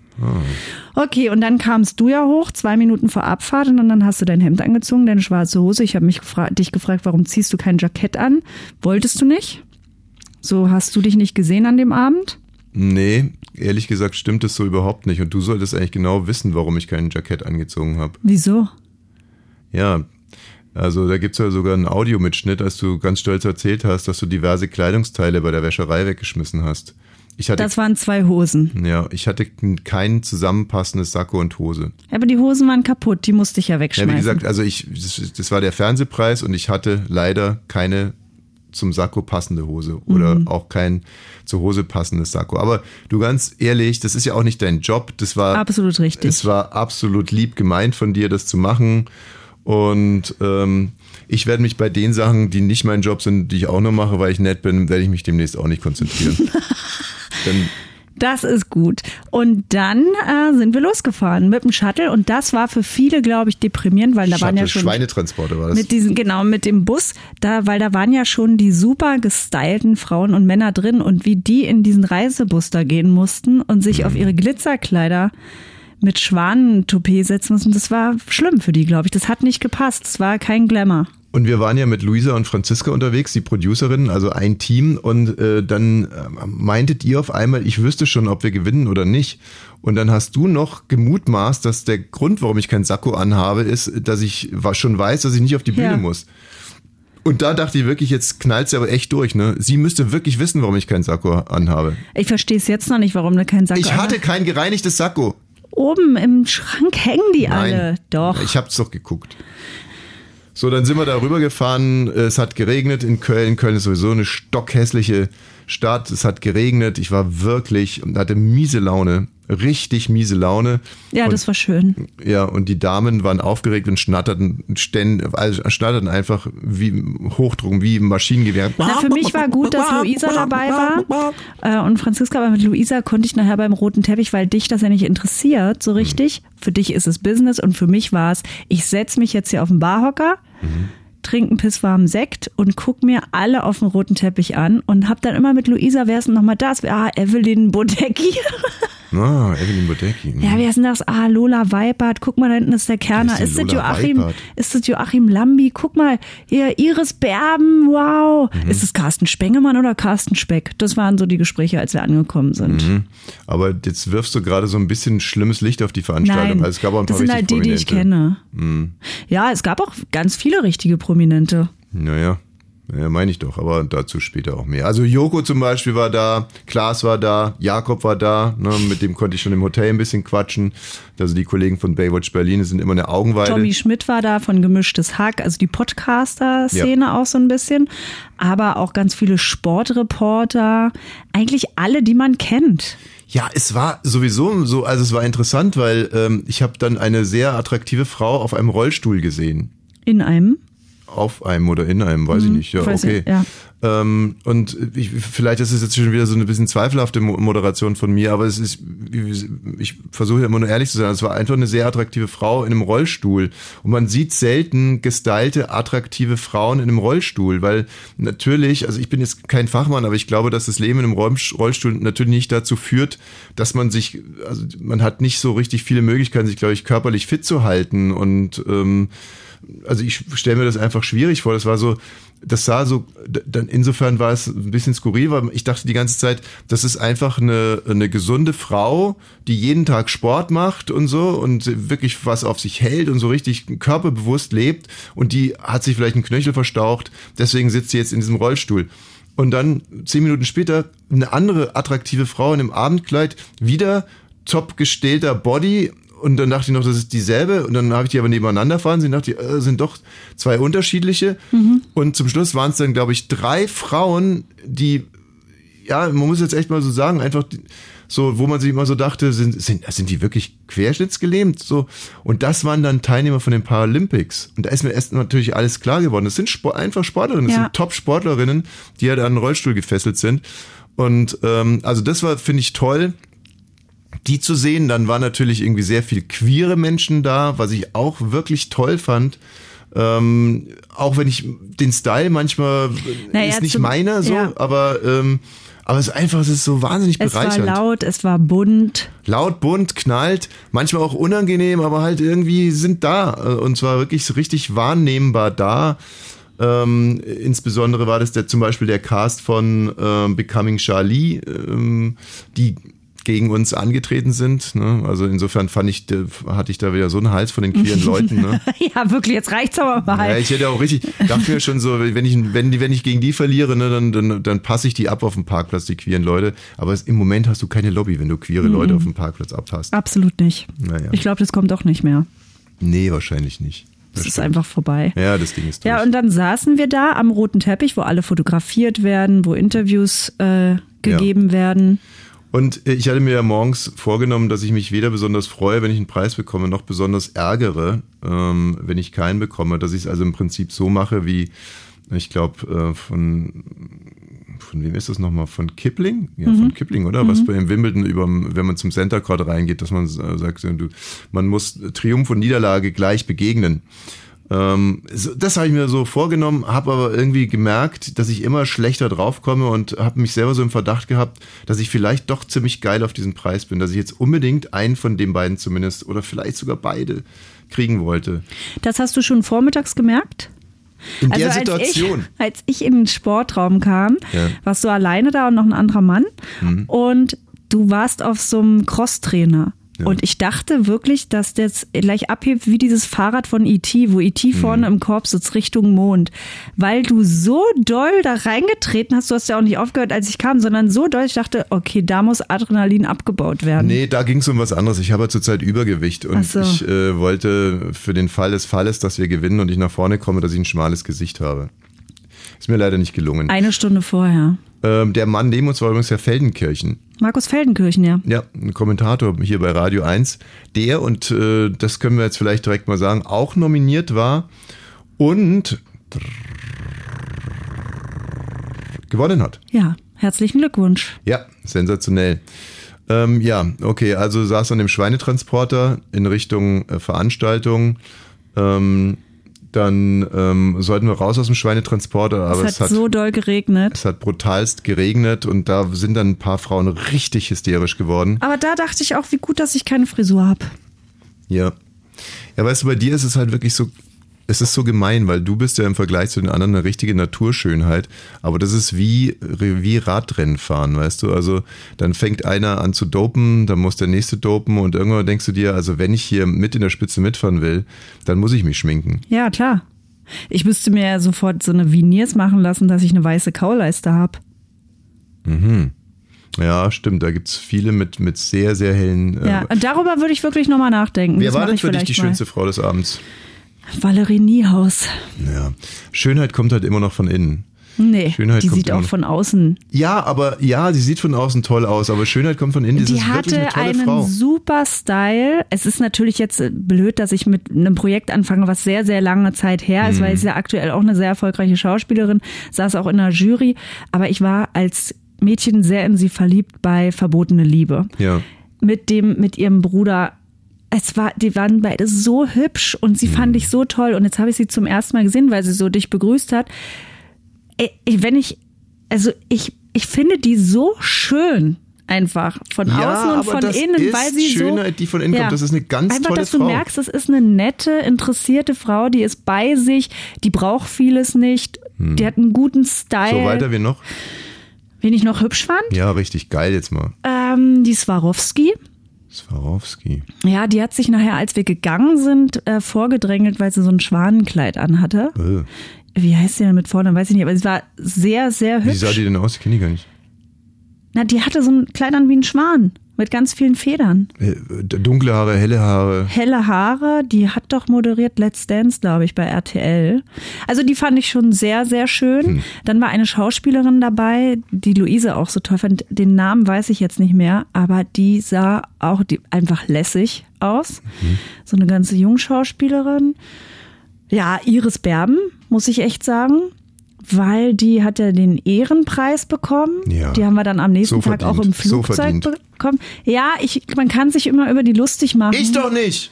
Okay, und dann kamst du ja hoch, zwei Minuten vor Abfahrt, und dann hast du dein Hemd angezogen, deine schwarze Hose. Ich habe mich gefra dich gefragt, warum ziehst du kein Jackett an? Wolltest du nicht? So hast du dich nicht gesehen an dem Abend? nee, ehrlich gesagt stimmt es so überhaupt nicht. Und du solltest eigentlich genau wissen, warum ich kein Jackett angezogen habe. Wieso? Ja, also da gibt's ja sogar einen Audiomitschnitt, als du ganz stolz erzählt hast, dass du diverse Kleidungsteile bei der Wäscherei weggeschmissen hast. Ich hatte, Das waren zwei Hosen. ja, ich hatte kein zusammenpassendes Sakko und Hose. Aber die Hosen waren kaputt, die musste ich ja Ja, wegschmeißen. wie gesagt, also ich, das, das war der Fernsehpreis und ich hatte leider keine zum Sakko passende Hose oder Mhm. auch kein zur Hose passendes Sakko. Aber du ganz ehrlich, das ist ja auch nicht dein Job. Das war Absolut richtig. Es war absolut lieb gemeint von dir, das zu machen. Und ähm, ich werde mich bei den Sachen, die nicht mein Job sind, die ich auch noch mache, weil ich nett bin, werde ich mich demnächst auch nicht konzentrieren. Dann Das ist gut. Und dann äh, sind wir losgefahren mit dem Shuttle und das war für viele, glaube ich, deprimierend, weil da waren ja Shuttle, schon Schweinetransporte war das. mit diesen genau mit dem Bus, da weil da waren ja schon die super gestylten Frauen und Männer drin und wie die in diesen Reisebus da gehen mussten und sich auf ihre Glitzerkleider mit Schwanentoupet setzen mussten, das war schlimm für die, glaube ich. Das hat nicht gepasst. Es war kein Glamour. Und wir waren ja mit Luisa und Franziska unterwegs, die Producerinnen, also ein Team. Und äh, dann äh, meintet ihr auf einmal, ich wüsste schon, ob wir gewinnen oder nicht. Und dann hast du noch gemutmaßt, dass der Grund, warum ich kein Sakko anhabe, ist, dass ich schon weiß, dass ich nicht auf die Bühne Ja. muss. Und da dachte ich wirklich, jetzt knallt sie aber echt durch. Ne? Sie müsste wirklich wissen, warum ich kein Sakko anhabe. Ich verstehe es jetzt noch nicht, warum du keinen Sack Ich hatte kein gereinigtes Sakko. Oben im Schrank hängen die Nein. alle. Doch. Ich hab's doch geguckt. So, dann sind wir da rübergefahren. Es hat geregnet in Köln. Köln ist sowieso eine stockhässliche Stadt. Es hat geregnet. Ich war wirklich und hatte miese Laune. Richtig miese Laune. ja, und, das war schön. Ja, und die Damen waren aufgeregt und schnatterten, ständ, also schnatterten einfach wie Hochdruck, wie Maschinengewehr. Na, für mich war gut, dass Luisa dabei war. Äh, und Franziska, aber mit Luisa konnte ich nachher beim roten Teppich, weil dich das ja nicht interessiert, so richtig. Für dich ist es Business und für mich war es, ich setze mich jetzt hier auf den Barhocker, trinke einen pisswarmen Sekt und guck mir alle auf dem roten Teppich an und hab dann immer mit Luisa, wer ist denn nochmal das? Ah, Evelyn Bodecki. Ah, Evelyn Bodecki. Ja, wer ist denn das? Ah, Lola Weipert. Guck mal, da hinten ist der Kerner. Ist Ist, das Joachim, Weipert? ist das Joachim Lambi? Guck mal, hier, Iris Berben, wow. Mhm. Ist es Carsten Spengemann oder Carsten Speck? Das waren so die Gespräche, als wir angekommen sind. Mhm. Aber jetzt wirfst du gerade so ein bisschen schlimmes Licht auf die Veranstaltung. Nein, also es gab auch ein paar das sind halt die, die ich Prominente. kenne. Ja, es gab auch ganz viele richtige Prominente. Naja, ja, meine ich doch, aber dazu später auch mehr. Also Joko zum Beispiel war da, Klaas war da, Jakob war da, ne, mit dem konnte ich schon im Hotel ein bisschen quatschen. Also die Kollegen von Baywatch Berlin sind immer eine Augenweide. Tommy Schmidt war da von Gemischtes Hack, also die Podcaster-Szene auch so ein bisschen. Aber auch ganz viele Sportreporter. Eigentlich alle, die man kennt. Ja, es war sowieso so, also es war interessant, weil ähm, ich habe dann eine sehr attraktive Frau auf einem Rollstuhl gesehen. In einem. Auf einem oder in einem, weiß ich nicht. Ja, okay. ich, ja. Ähm, und ich, vielleicht ist es jetzt schon wieder so eine bisschen zweifelhafte Mo- Moderation von mir, aber es ist, ich versuche immer nur ehrlich zu sein. Es war einfach eine sehr attraktive Frau in einem Rollstuhl. Und man sieht selten gestylte, attraktive Frauen in einem Rollstuhl, weil natürlich, also ich bin jetzt kein Fachmann, aber ich glaube, dass das Leben in einem Roll- Rollstuhl natürlich nicht dazu führt, dass man sich, also man hat nicht so richtig viele Möglichkeiten, sich, glaube ich, körperlich fit zu halten und ähm, also ich stelle mir das einfach schwierig vor. Das war so, das sah so, dann insofern war es ein bisschen skurril, weil ich dachte die ganze Zeit, das ist einfach eine, eine gesunde Frau, die jeden Tag Sport macht und so und wirklich was auf sich hält und so richtig körperbewusst lebt und die hat sich vielleicht einen Knöchel verstaucht, deswegen sitzt sie jetzt in diesem Rollstuhl. Und dann zehn Minuten später eine andere attraktive Frau in einem Abendkleid, wieder top gestählter Body. Und dann dachte ich noch, das ist dieselbe. Und dann habe ich die aber nebeneinander fahren. Sie dachte, äh, sind doch zwei unterschiedliche. Und zum Schluss waren es dann, glaube ich, drei Frauen, die, ja, man muss jetzt echt mal so sagen, einfach so, wo man sich immer so dachte, sind, sind, sind die wirklich querschnittsgelähmt? So. Und das waren dann Teilnehmer von den Paralympics. Und da ist mir erst natürlich alles klar geworden. Das sind Sport, einfach Sportlerinnen, das Ja. sind Top-Sportlerinnen, die halt an einen Rollstuhl gefesselt sind. Und ähm, also das war, finde ich, toll. Die zu sehen. Dann war natürlich irgendwie sehr viel queere Menschen da, was ich auch wirklich toll fand. Ähm, auch wenn ich den Style manchmal Naja, ist nicht zum- meiner so, ja. aber ähm, aber es ist einfach, es ist so wahnsinnig Es war bereichernd. laut, es war bunt. Laut, bunt, knallt, manchmal auch unangenehm, aber halt irgendwie sind da äh, und zwar wirklich so richtig wahrnehmbar da. Ähm, insbesondere war das der, zum Beispiel der Cast von ähm, Becoming Charlie, ähm, die gegen uns angetreten sind. Ne? Also insofern fand ich, äh, hatte ich da wieder so einen Hals von den queeren Leuten. Ne? ja, wirklich, jetzt reicht's aber mal. Ja, ich hätte auch richtig, dachte mir schon so, wenn ich, wenn, wenn ich gegen die verliere, ne, dann, dann, dann passe ich die ab auf dem Parkplatz, die queeren Leute. Aber es, im Moment hast du keine Lobby, wenn du queere Leute auf dem Parkplatz abpasst. Absolut nicht. Naja. Ich glaube, das kommt auch nicht mehr. Nee, wahrscheinlich nicht. Es ist einfach vorbei. Ja, das Ding ist durch. Ja, und dann saßen wir da am roten Teppich, wo alle fotografiert werden, wo Interviews äh, gegeben werden. Und äh, ich hatte mir ja morgens vorgenommen, dass ich mich weder besonders freue, wenn ich einen Preis bekomme, noch besonders ärgere, ähm, wenn ich keinen bekomme. Dass ich es also im Prinzip so mache, wie ich glaube, äh, von von wem ist das nochmal? Von Kipling? Ja, von Kipling, oder? Was bei im Wimbledon über, wenn man zum Center Court reingeht, dass man äh, sagt, du, man muss Triumph und Niederlage gleich begegnen. Ähm, das habe ich mir so vorgenommen, habe aber irgendwie gemerkt, dass ich immer schlechter draufkomme und habe mich selber so im Verdacht gehabt, dass ich vielleicht doch ziemlich geil auf diesen Preis bin, dass ich jetzt unbedingt einen von den beiden zumindest oder vielleicht sogar beide kriegen wollte. Das hast du schon vormittags gemerkt? In der Also Situation. Als ich, als ich in den Sportraum kam, Ja. warst du alleine da und noch ein anderer Mann. Und du warst auf so einem Crosstrainer. Ja. Und ich dachte wirklich, dass das gleich abhebt wie dieses Fahrrad von E.T., wo E.T. vorne im Korb sitzt Richtung Mond. Weil du so doll da reingetreten hast, du hast ja auch nicht aufgehört, als ich kam, sondern so doll, ich dachte, okay, da muss Adrenalin abgebaut werden. Nee, da ging es um was anderes. Ich habe ja zurzeit Übergewicht und so. ich äh, wollte für den Fall des Falles, dass wir gewinnen und ich nach vorne komme, dass ich ein schmales Gesicht habe. Ist mir leider nicht gelungen. Eine Stunde vorher. Ähm, der Mann neben uns war übrigens Herr Feldenkirchen. Markus Feldenkirchen, ja. Ja, ein Kommentator hier bei Radio 1, der, und äh, das können wir jetzt vielleicht direkt mal sagen, auch nominiert war und gewonnen hat. Ja, herzlichen Glückwunsch. Ja, sensationell. Ähm, ja, okay, also saß an dem Schweinetransporter in Richtung äh, Veranstaltung. Ähm, dann ähm, sollten wir raus aus dem Schweinetransporter, aber es hat, so doll geregnet. es hat brutalst geregnet und da sind dann ein paar Frauen richtig hysterisch geworden. Aber da dachte ich auch, wie gut, dass ich keine Frisur habe. Ja. Ja, weißt du, bei dir ist es halt wirklich so, es ist so gemein, weil du bist ja im Vergleich zu den anderen eine richtige Naturschönheit, aber das ist wie, wie Radrennen fahren, weißt du? Also dann fängt einer an zu dopen, dann muss der nächste dopen und irgendwann denkst du dir, also wenn ich hier mit in der Spitze mitfahren will, dann muss ich mich schminken. Ja, klar. Ich müsste mir ja sofort so eine Veneers machen lassen, dass ich eine weiße Kauleiste habe. Ja, stimmt, da gibt's viele mit, mit sehr, sehr hellen. Ja, und darüber würde ich wirklich nochmal nachdenken. Wer Das war denn für dich die mal. schönste Frau des Abends? Valerie Niehaus. Ja. Schönheit kommt halt immer noch von innen. Nee, Schönheit die sieht auch von außen. Ja, aber ja, sie sieht von außen toll aus, aber Schönheit kommt von innen. Das Die wirklich hatte einen Frau. super Style. Es ist natürlich jetzt äh, blöd, dass ich mit einem Projekt anfange, was sehr, sehr lange Zeit her ist, weil Mhm. sie ja aktuell auch eine sehr erfolgreiche Schauspielerin, saß auch in der Jury. Aber ich war als Mädchen sehr in sie verliebt bei Verbotene Liebe. Ja. mit dem, mit ihrem Bruder. Es war, die waren beide so hübsch und sie fand ich so toll. Und jetzt habe ich sie zum ersten Mal gesehen, weil sie so dich begrüßt hat. Ey, Wenn ich, also ich, ich finde die so schön. Einfach von Ja, außen und von innen, ist weil sie Schönheit, so. die von innen kommt. Das ist eine ganz Einfach, tolle dass du Frau. merkst, das ist eine nette, interessierte Frau, die ist bei sich, die braucht vieles nicht, die hat einen guten Style. Hm. So weiter wie noch? Wen ich noch hübsch fand, Ja, richtig geil jetzt mal. ähm, die Swarovski. Swarovski. Ja, die hat sich nachher, als wir gegangen sind, äh, vorgedrängelt, weil sie so ein Schwanenkleid anhatte. Äh. Wie heißt sie denn mit vorne? Weiß ich nicht, aber sie war sehr, sehr Wie hübsch. sah die denn aus? Ich kenne die gar nicht. Na, die hatte so ein Kleid an wie ein Schwan mit ganz vielen Federn. Äh, Dunkle Haare, helle Haare. Helle Haare, die hat doch moderiert Let's Dance, glaube ich, bei RTL. Also die fand ich schon sehr, sehr schön. Hm. Dann war eine Schauspielerin dabei, die Luise auch so toll fand. Den Namen weiß ich jetzt nicht mehr, aber die sah auch die, einfach lässig aus. Mhm. So eine ganze Jungschauspielerin. Ja, Iris Berben, muss ich echt sagen. Weil die hat ja den Ehrenpreis bekommen. Ja. Die haben wir dann am nächsten So Tag auch im So Flugzeug verdient. bekommen. Ja, ich, man kann sich immer über die lustig machen. Ich doch nicht.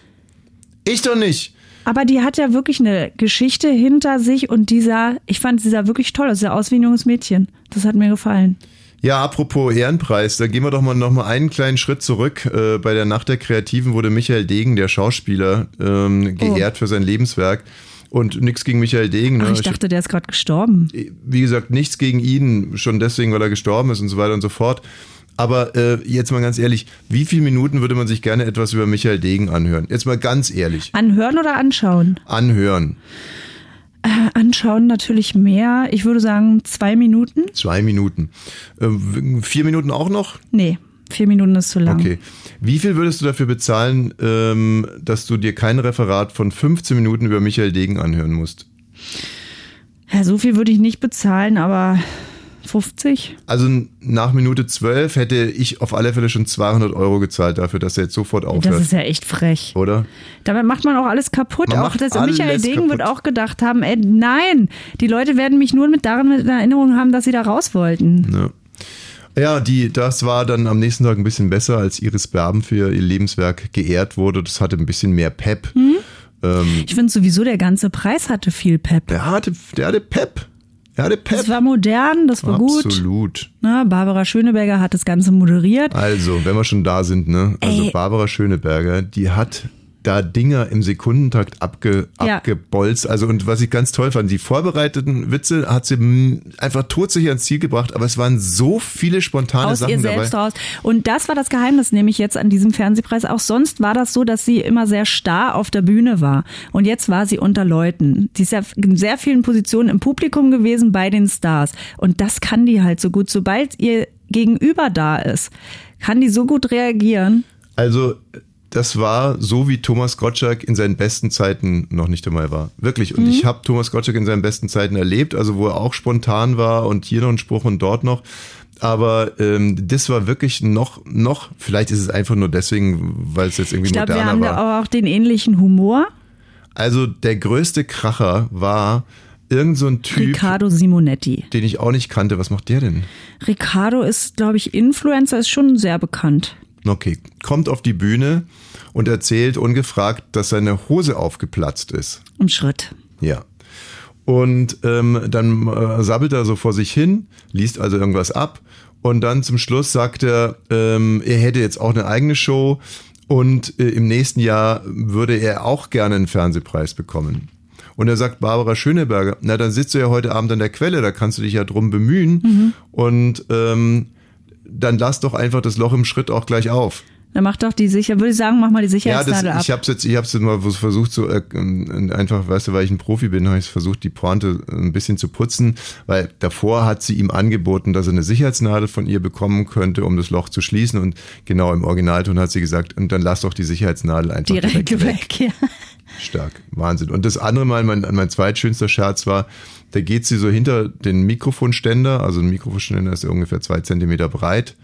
Ich doch nicht. Aber die hat ja wirklich eine Geschichte hinter sich und dieser, ich fand sie sah wirklich toll. Das sah aus wie ein junges Mädchen. Das hat mir gefallen. Ja, apropos Ehrenpreis, da gehen wir doch mal noch mal einen kleinen Schritt zurück. Äh, bei der Nacht der Kreativen wurde Michael Degen, der Schauspieler, ähm, geehrt für sein Lebenswerk. Und nichts gegen Michael Degen. Ach, ne? ich dachte, der ist gerade gestorben. wie gesagt, nichts gegen ihn, schon deswegen, weil er gestorben ist und so weiter und so fort. Aber äh, jetzt mal ganz ehrlich, wie viele Minuten würde man sich gerne etwas über Michael Degen anhören? Jetzt mal ganz ehrlich. Anhören oder anschauen? Anhören. Äh, anschauen natürlich mehr. Ich würde sagen zwei Minuten. Zwei Minuten. Äh, vier Minuten auch noch? Nee, vier Minuten ist zu lang. Okay. Wie viel würdest du dafür bezahlen, ähm, dass du dir kein Referat von 15 Minuten über Michael Degen anhören musst? Ja, so viel würde ich nicht bezahlen, aber 50? Also nach Minute 12 hätte ich auf alle Fälle schon 200 Euro gezahlt dafür, dass er jetzt sofort Das aufhört. ist ja echt frech. oder? Damit macht man auch alles kaputt. Man auch das Michael Degen wird kaputt. auch gedacht haben, ey, nein, die Leute werden mich nur mit daran in Erinnerung haben, dass sie da raus wollten. Ja. Ja, die, das war dann am nächsten Tag ein bisschen besser, als Iris Berben für ihr Lebenswerk geehrt wurde. Das hatte ein bisschen mehr Pep. Hm? Ähm, Ich finde sowieso, der ganze Preis hatte viel Pep. der, hatte, der hatte Pep. Er hatte Pep. Das war modern, das war gut. Absolut. Na, Barbara Schöneberger hat das Ganze moderiert. Also, wenn wir schon da sind, ne? Also Ey. Barbara Schöneberger, die hat da Dinger im Sekundentakt abge, Ja. abgebolzt. Also, und was ich ganz toll fand, die vorbereiteten Witze hat sie einfach todsicher ins Ziel gebracht, aber es waren so viele spontane aus Sachen ihr selbst dabei. raus. Und das war das Geheimnis, nämlich jetzt an diesem Fernsehpreis. Auch sonst war das so, dass sie immer sehr starr auf der Bühne war. Und jetzt war sie unter Leuten. Die ist ja in sehr vielen Positionen im Publikum gewesen bei den Stars. Und das kann die halt so gut. Sobald ihr Gegenüber da ist, kann die so gut reagieren. Also, das war so, wie Thomas Gottschalk in seinen besten Zeiten noch nicht einmal war. Wirklich. Und Mhm. ich habe Thomas Gottschalk in seinen besten Zeiten erlebt, also wo er auch spontan war und hier noch ein Spruch und dort noch. Aber ähm, das war wirklich noch, noch, vielleicht ist es einfach nur deswegen, weil es jetzt irgendwie Ich glaube, wir moderner haben war. da aber auch den ähnlichen Humor. Also der größte Kracher war irgend so ein Typ, Riccardo Simonetti. den ich auch nicht kannte. Was macht der denn? Riccardo ist, glaube ich, Influencer, ist schon sehr bekannt. Okay, kommt auf die Bühne und erzählt ungefragt, dass seine Hose aufgeplatzt ist. Im Schritt. Ja. Und ähm, dann äh, sabbelt er so vor sich hin, liest also irgendwas ab und dann zum Schluss sagt er, ähm, er hätte jetzt auch eine eigene Show und äh, im nächsten Jahr würde er auch gerne einen Fernsehpreis bekommen. Und er sagt Barbara Schöneberger, na dann sitzt du ja heute Abend an der Quelle, da kannst du dich ja drum bemühen und ähm, dann lass doch einfach das Loch im Schritt auch gleich auf. Dann macht doch die sicher, würde ich sagen, mach mal die Ja, das, Sicherheitsnadel ab. ich habe jetzt, ich habe jetzt mal versucht, so äh, äh, einfach, weißt du, weil ich ein Profi bin, habe ich versucht, die Pointe ein bisschen zu putzen, weil davor hat sie ihm angeboten, dass er eine Sicherheitsnadel von ihr bekommen könnte, um das Loch zu schließen. Und genau im Originalton hat sie gesagt, und dann lass doch die Sicherheitsnadel einfach direkt, Direkt weg. weg, ja. Stark, Wahnsinn. Und das andere Mal, mein, mein zweitschönster Scherz war, da geht sie so hinter den Mikrofonständer, also ein Mikrofonständer ist ungefähr zwei Zentimeter breit,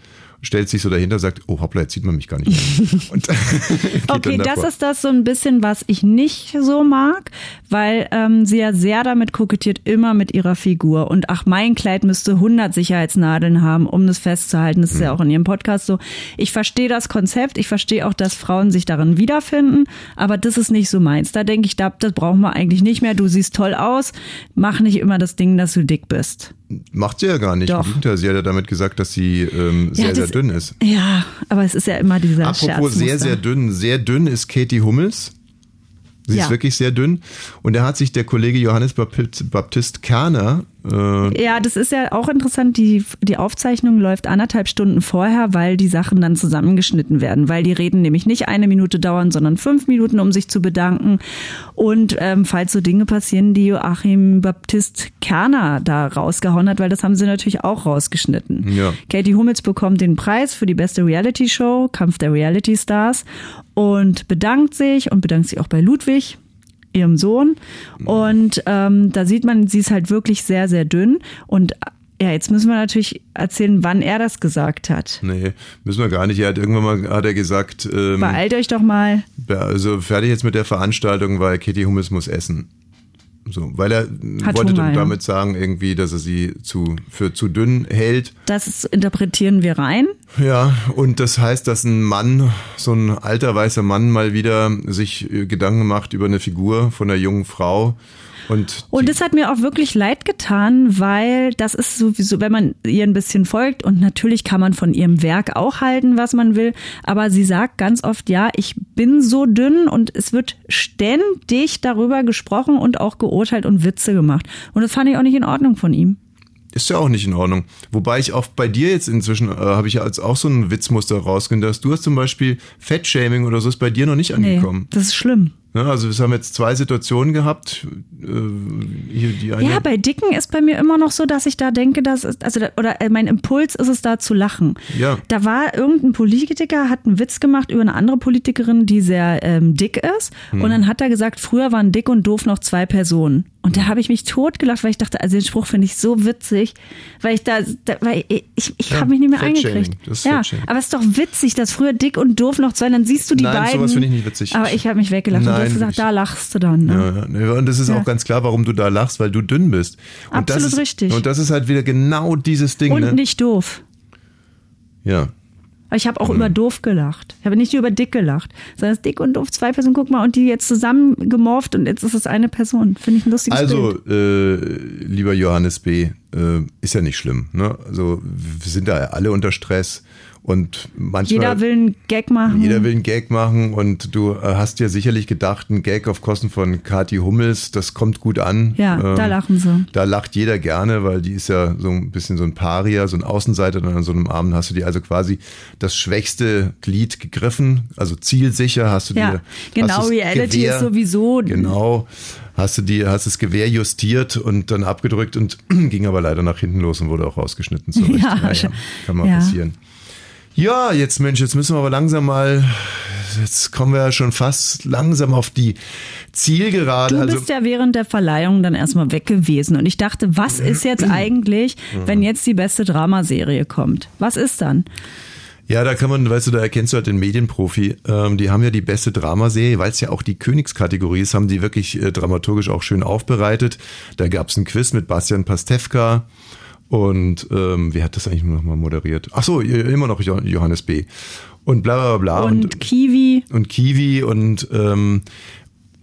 stellt sich so dahinter, sagt, oh hoppla, jetzt sieht man mich gar nicht Okay, das ist das so ein bisschen, was ich nicht so mag, weil ähm, sie ja sehr damit kokettiert, immer mit ihrer Figur. Und ach, mein Kleid müsste 100 Sicherheitsnadeln haben, um das festzuhalten. Das ist Hm. ja auch in ihrem Podcast so. Ich verstehe das Konzept, ich verstehe auch, dass Frauen sich darin wiederfinden, aber das ist nicht so meins. Da denke ich, da, das brauchen wir eigentlich nicht mehr. Du siehst toll aus, mach nicht immer das Ding, dass du dick bist. Macht sie ja gar nicht. Doch. Im Gegenteil, sie hat ja damit gesagt, dass sie ähm, sehr, Ja, sehr das- dünn ist. Ja, aber es ist ja immer dieser Apropos sehr, sehr dünn. Sehr dünn ist Katie Hummels. Sie Ja. ist wirklich sehr dünn. Und da hat sich der Kollege Johannes Baptist, Kerner, äh, Ja, das ist ja auch interessant. Die, die Aufzeichnung läuft anderthalb Stunden vorher, weil die Sachen dann zusammengeschnitten werden. Weil die Reden nämlich nicht eine Minute dauern, sondern fünf Minuten, um sich zu bedanken. Und ähm, falls so Dinge passieren, die Joachim Baptist Kerner da rausgehauen hat, weil das haben sie natürlich auch rausgeschnitten. Ja. Katie Hummels bekommt den Preis für die beste Reality-Show, Kampf der Reality Stars, und bedankt sich und bedankt sich auch bei Ludwig ihrem Sohn. Und ähm, da sieht man, sie ist halt wirklich sehr, sehr dünn. Und ja, jetzt müssen wir natürlich erzählen, wann er das gesagt hat. nee, müssen wir gar nicht. Er hat irgendwann mal hat er gesagt, ähm, Beeilt euch doch mal. also fertig jetzt mit der Veranstaltung, weil Katie Hummels muss essen. So, weil er Hat wollte Hunger, ja. damit sagen, irgendwie, dass er sie zu, für zu dünn hält. Das interpretieren wir rein. Ja, und das heißt, dass ein Mann, so ein alter weißer Mann mal wieder sich äh, Gedanken macht über eine Figur von einer jungen Frau. Und, Und es hat mir auch wirklich leid getan, weil das ist sowieso, wenn man ihr ein bisschen folgt und natürlich kann man von ihrem Werk auch halten, was man will, aber sie sagt ganz oft, ja, ich bin so dünn und es wird ständig darüber gesprochen und auch geurteilt und Witze gemacht. Und das fand ich auch nicht in Ordnung von ihm. ist ja auch nicht in Ordnung. Wobei ich auch bei dir jetzt inzwischen, äh, habe ich ja als auch so ein Witzmuster dass du hast zum Beispiel Fettshaming oder so ist bei dir noch nicht Nee, angekommen. das ist schlimm. Ne, also wir haben jetzt zwei Situationen gehabt. Äh. Ja, bei Dicken ist bei mir immer noch so, dass ich da denke, dass es, also da, oder äh, mein Impuls ist es da zu lachen. Ja. Da war irgendein Politiker, hat einen Witz gemacht über eine andere Politikerin, die sehr ähm, dick ist. Hm. Und dann hat er gesagt, früher waren dick und doof noch zwei Personen. Und Hm. da habe ich mich totgelacht, weil ich dachte, also den Spruch finde ich so witzig, weil ich da, da weil ich, ich, Ja, habe mich nicht mehr eingekriegt. ist Ja, aber es ist doch witzig, dass früher dick und doof noch zwei, dann siehst du die Nein, beiden. sowas finde ich nicht witzig. Aber ich habe mich weggelacht und Nein, du gesagt, da lachst du dann. Ne? Ja, ja, und das ist Ja. auch ganz klar, warum du da lachst, weil du dünn bist. Und das Absolut ist, richtig. Und das ist halt wieder genau dieses Ding. Und ne? nicht doof. Ja. Aber Ich habe auch Mhm. über doof gelacht. Ich habe nicht über dick gelacht. Sondern es ist dick und doof, zwei Personen, guck mal, und die jetzt zusammen gemorpht und jetzt ist es eine Person. Finde ich ein lustiges Also, äh, lieber Johannes B., äh, ist ja nicht schlimm. Ne? Also, wir sind da alle unter Stress und manchmal. Jeder will einen Gag machen. Jeder will einen Gag machen und du äh, hast dir sicherlich gedacht, ein Gag auf Kosten von Kathi Hummels, das kommt gut an. Ja, da lachen sie. Da lacht jeder gerne, weil die ist ja so ein bisschen so ein Paria, so ein Außenseiter. Und an so einem Abend hast du dir also quasi das schwächste Glied gegriffen, also zielsicher hast du Ja, dir. genau, Reality ist sowieso- Genau. Hast du dir, hast das Gewehr justiert und dann abgedrückt und ging aber leider nach hinten los und wurde auch rausgeschnitten. Zurecht. Ja, Naja, kann mal ja. passieren. Ja, jetzt Mensch, jetzt müssen wir aber langsam mal, jetzt kommen wir ja schon fast langsam auf die Zielgerade. Du also, bist ja während der Verleihung dann erstmal weg gewesen. Und ich dachte, was ist jetzt eigentlich, wenn jetzt die beste Dramaserie kommt? Was ist dann? Ja, da kann man, weißt du, da erkennst du halt den Medienprofi. Ähm, die haben ja die beste Dramaserie, weil es ja auch die Königskategorie ist, haben die wirklich äh, dramaturgisch auch schön aufbereitet. Da gab's ein Quiz mit Bastian Pastewka und ähm, wer hat das eigentlich nochmal moderiert? Ach so, äh, immer noch Jo- Johannes B. Und bla bla bla. Und Kiwi. und Kiwi und ähm,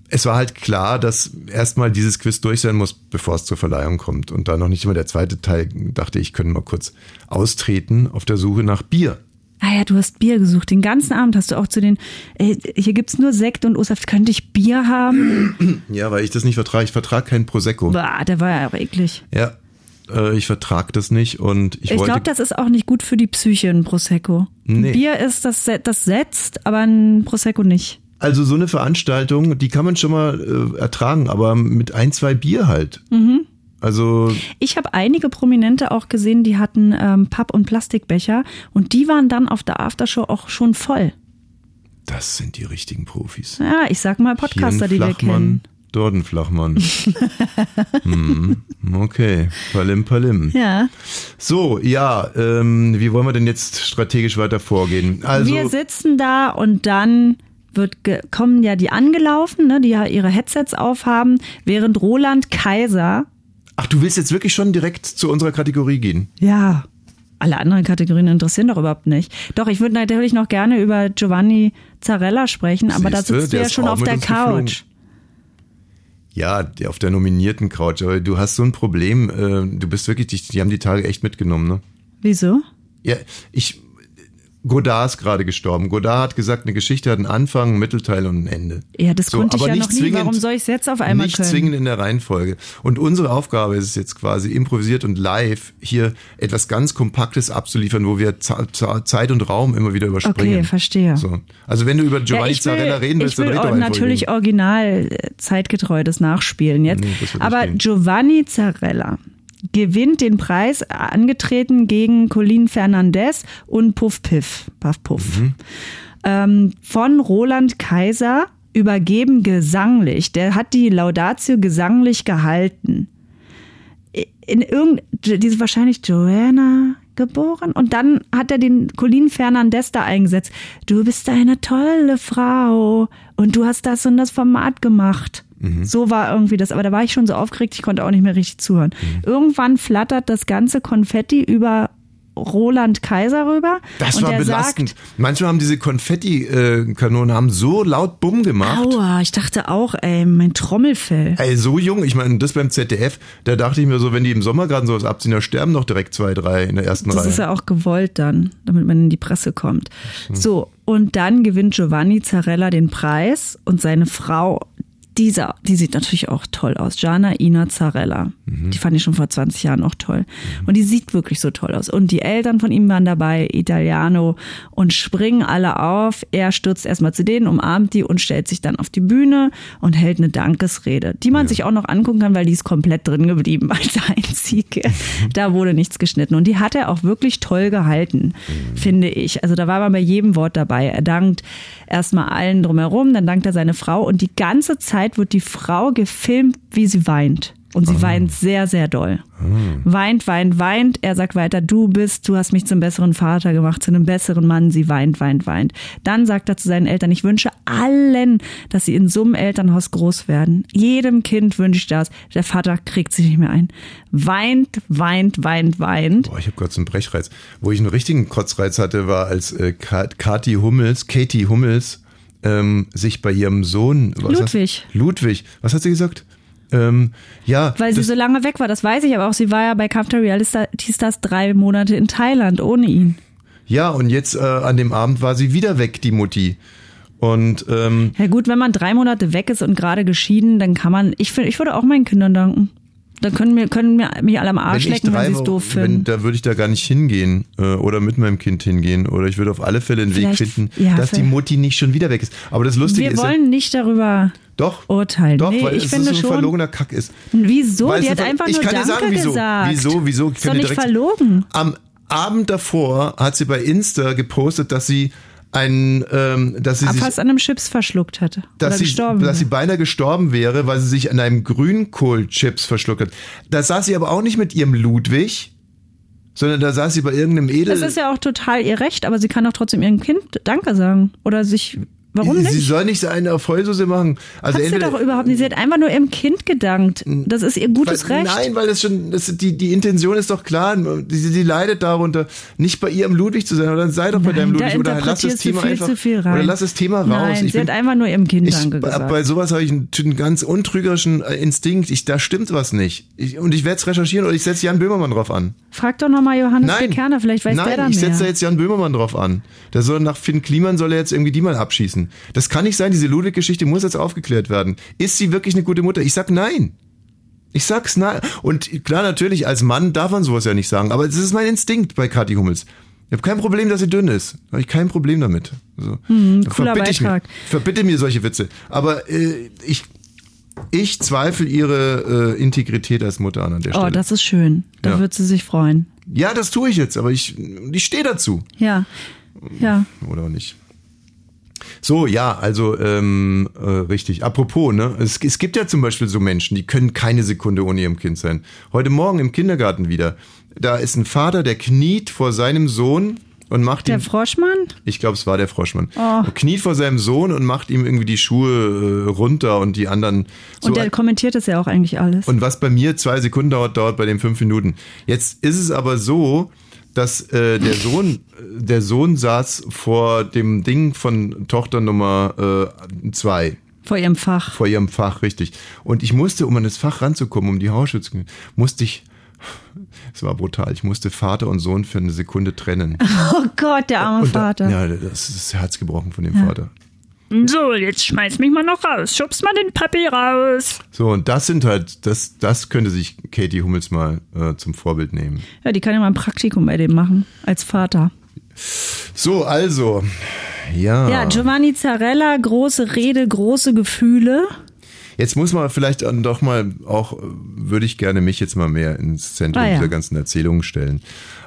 es war halt klar, dass erstmal dieses Quiz durch sein muss, bevor es zur Verleihung kommt. Und da noch nicht immer der zweite Teil, dachte ich, können mal kurz austreten auf der Suche nach Bier. Ah ja, du hast Bier gesucht. Den ganzen Abend hast du auch zu den, äh, hier gibt's nur Sekt und O-Saft. Könnte ich Bier haben? Ja, weil ich das nicht vertrage. Ich vertrage kein Prosecco. Bah, der war ja auch eklig. Ja, äh, ich vertrage das nicht und ich, Ich wollte. glaube, das ist auch nicht gut für die Psyche, ein Prosecco. Nee. Bier ist, das, das setzt, aber ein Prosecco nicht. also so eine Veranstaltung, die kann man schon mal äh, ertragen, aber mit ein, zwei Bier halt. Mhm. Also Ich habe einige Prominente auch gesehen, die hatten ähm, Papp- und Plastikbecher und die waren dann auf der Aftershow auch schon voll. das sind die richtigen Profis. Ja, ich sag mal Podcaster, die wir kennen. Dort ein Flachmann. hm, okay, Palim Palim. Ja. So, ja, ähm, wie wollen wir denn jetzt strategisch weiter vorgehen? Also, wir sitzen da und dann wird ge kommen ja die angelaufen, ne, die ja ihre Headsets aufhaben, während Roland Kaiser, ach, du willst jetzt wirklich schon direkt zu unserer Kategorie gehen? ja, alle anderen Kategorien interessieren doch überhaupt nicht. Doch, ich würde natürlich noch gerne über Giovanni Zarella sprechen, aber da Siehste, sitzt du ja schon auf der uns geflogen. Ja, auf der nominierten Couch, aber du hast so ein Problem, äh, du bist wirklich, die, die haben die Tage echt mitgenommen, ne? Wieso? Ja, ich, Godard ist gerade gestorben. Godard hat gesagt, eine Geschichte hat einen Anfang, einen Mittelteil und ein Ende. Ja, das konnte ich ja nicht noch nie. Warum soll ich es jetzt auf einmal Nicht können? zwingend in der Reihenfolge. Und unsere Aufgabe ist es jetzt quasi improvisiert und live hier etwas ganz Kompaktes abzuliefern, wo wir Zeit und Raum immer wieder überspringen. Okay, verstehe. So. Also wenn du über Giovanni will, Zarella reden willst, ich will dann natürlich original äh, zeitgetreu das nachspielen jetzt. Nee, das nicht Aber. Giovanni Zarella gewinnt den Preis, äh, angetreten gegen Colin Fernandez und Puff Piff, Puff Puff. Mhm. Ähm, von Roland Kaiser übergeben gesanglich. Der hat die Laudatio gesanglich gehalten in irgend, die ist wahrscheinlich Joanna geboren und dann hat er den Colin Fernandez da eingesetzt. Du bist eine tolle Frau und du hast das und das Format gemacht. So war irgendwie das. Aber da war ich schon so aufgeregt, ich konnte auch nicht mehr richtig zuhören. Irgendwann flattert das ganze Konfetti über Roland Kaiser rüber. Das war belastend. Sagt, Manchmal haben diese Konfetti-Kanonen haben so laut Bumm gemacht. Aua, ich dachte auch, ey, mein Trommelfell. Ey, so jung, ich meine, das beim ZDF, da dachte ich mir so, wenn die im Sommer gerade sowas abziehen, da sterben doch direkt zwei, drei in der ersten Das Reihe. ist ja auch gewollt dann, damit man in die Presse kommt. So, und dann gewinnt Giovanni Zarella den Preis und seine Frau, dieser, die sieht natürlich auch toll aus. Gianna Ina Zarella. Die fand ich schon vor 20 Jahren auch toll. Und die sieht wirklich so toll aus. Und die Eltern von ihm waren dabei, Italiano, und springen alle auf. Er stürzt erstmal zu denen, umarmt die und stellt sich dann auf die Bühne und hält eine Dankesrede, die man sich auch noch angucken kann, weil die ist komplett drin geblieben als einzige. Da wurde nichts geschnitten. Und die hat er auch wirklich toll gehalten, finde ich. Also da war man bei jedem Wort dabei. Er dankt erstmal allen drumherum, dann dankt er seine Frau und die ganze Zeit wird die Frau gefilmt, wie sie weint. Und sie weint sehr, sehr doll. Weint, weint, weint. Er sagt weiter, du bist, du hast mich zum besseren Vater gemacht, zu einem besseren Mann. Sie weint, weint, weint. Dann sagt er zu seinen Eltern, ich wünsche allen, dass sie in so einem Elternhaus groß werden. Jedem Kind wünsche ich das. Der Vater kriegt sich nicht mehr ein. Weint, weint, weint, weint. Boah, ich habe kurz einen Brechreiz. Wo ich einen richtigen Kotzreiz hatte, war als äh, Ka- Kathi Hummels, Katie Hummels, ähm, sich bei ihrem Sohn was Ludwig. Hat, Ludwig, was hat sie gesagt? Ähm, ja, Weil sie so lange weg war, das weiß ich aber auch. Sie war ja bei Reality Stars drei Monate in Thailand ohne ihn. ja, und jetzt äh, an dem Abend war sie wieder weg, die Mutti. Und ähm, Ja gut, wenn man drei Monate weg ist und gerade geschieden, dann kann man, ich finde, ich würde auch meinen Kindern danken. Dann können mir, können mir mich alle am Arsch wenn ich lecken, wenn sie es doof wenn, finden. da würde ich da gar nicht hingehen äh, oder mit meinem Kind hingehen oder ich würde auf alle Fälle einen Weg Vielleicht- finden, ja, dass die Mutti nicht schon wieder weg ist. Aber das Lustige Wir ist ja, wollen nicht darüber doch, urteilen. doch, nee, weil ich es finde so ein schon. verlogener Kack ist. Wieso? Weißt Die hat einfach nur Danke sagen, wieso. gesagt. Wieso, wieso? Ich Ist doch nicht direkt- verlogen. Am Abend davor hat sie bei Insta gepostet, dass sie ein, ähm, dass sie sich, Fast an einem Chips verschluckt hatte. dass sie, gestorben. dass sie beinahe gestorben wäre, weil sie sich an einem Grünkohlchips verschluckt hat. Da saß sie aber auch nicht mit ihrem Ludwig, sondern da saß sie bei irgendeinem Edel. das ist ja auch total ihr Recht, aber sie kann auch trotzdem ihrem Kind Danke sagen. Oder sich, warum sie, nicht? sie soll nicht eine Erfolgsuse machen. Also Hat sie doch überhaupt nicht. Sie hat einfach nur ihrem Kind gedankt. Das ist ihr gutes weil, Recht. Nein, weil das schon, das, die, die Intention ist doch klar. Sie, sie leidet darunter, nicht bei ihrem Ludwig zu sein. Oder dann sei doch bei deinem Nein, Ludwig. Oder lass das Thema viel einfach. zu viel rein. Oder lass das Thema raus. Nein, Ich sie bin- hat einfach nur ihrem Kind Ich, Danke gesagt. bei sowas habe ich einen, einen ganz untrügerischen äh, Instinkt. Ich, da stimmt was nicht. Ich, und ich werde es recherchieren oder ich setze Jan Böhmermann drauf an. Frag doch nochmal Johannes Nein. Kerner, vielleicht weiß Nein, der da ich setze da mehr. jetzt Jan Böhmermann drauf an. Der soll nach Finn Kliman soll er jetzt irgendwie die mal abschießen. Das kann nicht sein. Diese Ludwig-Geschichte muss jetzt aufgeklärt werden. Ist sie wirklich eine gute Mutter? Ich sag nein. Ich sag's nein. Und klar, natürlich, als Mann darf man sowas ja nicht sagen. Aber das ist mein Instinkt bei Kathi Hummels. Ich habe kein Problem, dass sie dünn ist. Habe ich kein Problem damit. Also, Hm, cooler verbitte ich mir, verbitte mir solche Witze. Aber äh, ich, ich zweifle ihre äh, Integrität als Mutter an an der Stelle. Oh, das ist schön. Da Ja. wird sie sich freuen. ja, das tue ich jetzt, aber ich, ich stehe dazu. Ja. Ja. Oder auch nicht. So, ja, also ähm, äh, richtig. Apropos, ne? Es, es gibt ja zum Beispiel so Menschen, die können keine Sekunde ohne ihrem Kind sein. Heute Morgen im Kindergarten wieder. Da ist ein Vater, der kniet vor seinem Sohn und macht Der ihm. Froschmann? Ich glaube, es war der Froschmann. Oh. Kniet vor seinem Sohn und macht ihm irgendwie die Schuhe äh, runter und die anderen. So Und der kommentiert das ja auch eigentlich alles. und was bei mir zwei Sekunden dauert, dauert bei dem fünf Minuten. Jetzt ist es aber so, dass äh, der Sohn, äh, der Sohn saß vor dem Ding von Tochter Nummer äh, zwei vor ihrem Fach. vor ihrem Fach, richtig. Und ich musste, um an das Fach ranzukommen, um die Haarschützen, musste ich, es war brutal, ich musste Vater und Sohn für eine Sekunde trennen. Oh Gott, der arme da, Vater. Ja, das ist das Herz gebrochen von dem Vater. So, jetzt schmeiß mich mal noch raus. Schubst mal den Papi raus. So, und das sind halt, das, das könnte sich Katie Hummels mal äh, zum Vorbild nehmen. Ja, die kann ja mal ein Praktikum bei dem machen. Als Vater. So, also, ja. Ja, Giovanni Zarella, große Rede, große Gefühle. Jetzt muss man vielleicht dann doch mal auch, äh, würde ich gerne mich jetzt mal mehr ins Zentrum Ah, ja. dieser ganzen Erzählungen stellen.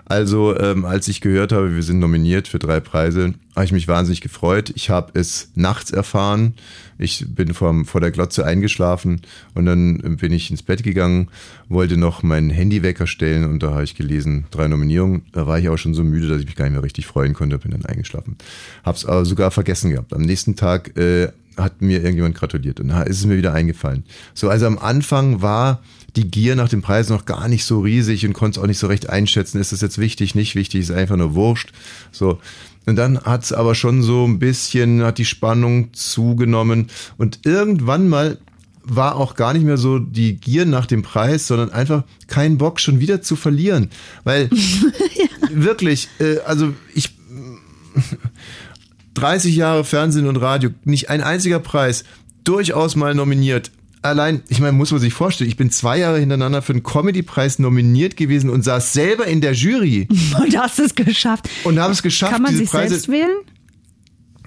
Also, ähm, als ich gehört habe, wir sind nominiert für drei Preise, habe ich mich wahnsinnig gefreut. Ich habe es nachts erfahren. Ich bin vor, vor der Glotze eingeschlafen und dann bin ich ins Bett gegangen, wollte noch meinen Handywecker stellen und da habe ich gelesen, drei Nominierungen. Da war ich auch schon so müde, dass ich mich gar nicht mehr richtig freuen konnte, bin dann eingeschlafen. Hab's aber sogar vergessen gehabt. Am nächsten Tag äh, hat mir irgendjemand gratuliert und da ist es mir wieder eingefallen. So, also am Anfang war die Gier nach dem Preis noch gar nicht so riesig und konnte es auch nicht so recht einschätzen, ist das jetzt wichtig, nicht wichtig, ist einfach nur wurscht. So. Und dann hat es aber schon so ein bisschen, hat die Spannung zugenommen und irgendwann mal war auch gar nicht mehr so die Gier nach dem Preis, sondern einfach kein Bock schon wieder zu verlieren. Weil wirklich, äh, also ich 30 Jahre Fernsehen und Radio, nicht ein einziger Preis, durchaus mal nominiert. Allein, ich meine, muss man sich vorstellen, ich bin zwei Jahre hintereinander für einen Comedy-Preis nominiert gewesen und saß selber in der Jury Und hast es geschafft. und habe es geschafft, Kann man diese sich Preise. selbst wählen?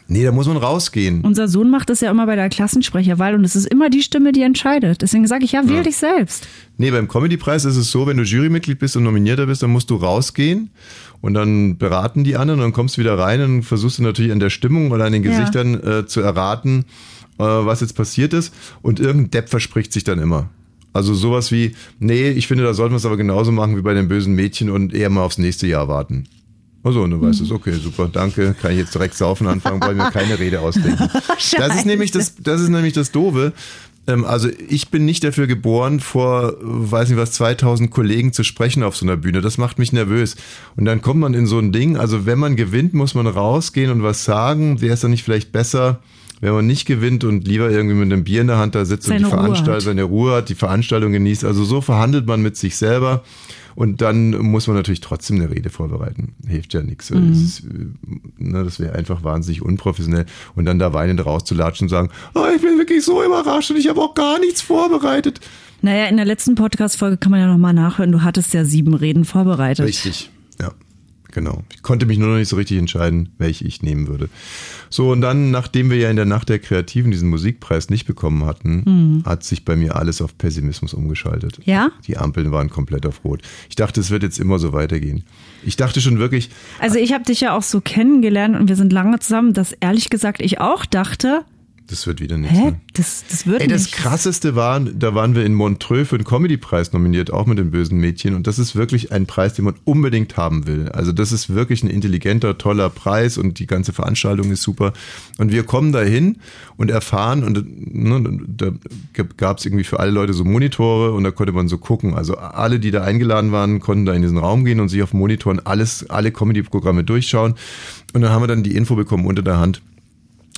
Nee, da muss man rausgehen. Unser Sohn macht das ja immer bei der Klassensprecherwahl und es ist immer die Stimme, die entscheidet. Deswegen sage ich ja, wähl dich selbst. Nee, beim Comedy-Preis ist es so, wenn du Jurymitglied bist und nominierter bist, dann musst du rausgehen und dann beraten die anderen und dann kommst du wieder rein und versuchst du natürlich an der Stimmung oder an den Ja. Gesichtern äh, zu erraten, äh, was jetzt passiert ist. Und irgendein Depp verspricht sich dann immer. Also sowas wie, nee, ich finde, da sollten wir es aber genauso machen wie bei den bösen Mädchen und eher mal aufs nächste Jahr warten. Also, und du weißt es, okay, super, danke, kann ich jetzt direkt saufen anfangen, wollen mir keine Rede ausdenken. Das ist nämlich das, das ist nämlich das Doofe. Ähm, Also ich bin nicht dafür geboren, vor, weiß nicht was, 2000 Kollegen zu sprechen auf so einer Bühne. Das macht mich nervös. Und dann kommt man in so ein Ding, also wenn man gewinnt, muss man rausgehen und was sagen. Wäre es dann nicht vielleicht besser, wenn man nicht gewinnt und lieber irgendwie mit einem Bier in der Hand da sitzt und die Seine Veranstaltung, seine Ruhe hat, die Veranstaltung genießt. Also so verhandelt man mit sich selber. Und dann muss man natürlich trotzdem eine Rede vorbereiten. Hilft ja nichts. Mhm. Das, ist, äh, ne, das wäre einfach wahnsinnig unprofessionell. Und dann da weinend rauszulatschen und sagen, oh, ich bin wirklich so überrascht und ich habe auch gar nichts vorbereitet. Naja, in der letzten Podcast-Folge kann man ja nochmal nachhören. Du hattest ja sieben Reden vorbereitet. Richtig. Genau. Ich konnte mich nur noch nicht so richtig entscheiden, welche ich nehmen würde. So, und dann, nachdem wir ja in der Nacht der Kreativen diesen Musikpreis nicht bekommen hatten, hat sich bei mir alles auf Pessimismus umgeschaltet. Ja? Die Ampeln waren komplett auf Rot. Ich dachte, es wird jetzt immer so weitergehen. Ich dachte schon wirklich, Also ich habe dich ja auch so kennengelernt und wir sind lange zusammen, dass ehrlich gesagt ich auch dachte, das wird wieder nichts. hä, Ne? das, das wird Ey, das nicht. krasseste war, da waren wir in Montreux für den Comedy-Preis nominiert, auch mit den bösen Mädchen. Und das ist wirklich ein Preis, den man unbedingt haben will. Also das ist wirklich ein intelligenter, toller Preis und die ganze Veranstaltung ist super. Und wir kommen da hin und erfahren, und ne, da gab es irgendwie für alle Leute so Monitore und da konnte man so gucken. Also alle, die da eingeladen waren, konnten da in diesen Raum gehen und sich auf Monitoren alles, alle Comedy-Programme durchschauen. Und dann haben wir dann die Info bekommen unter der Hand,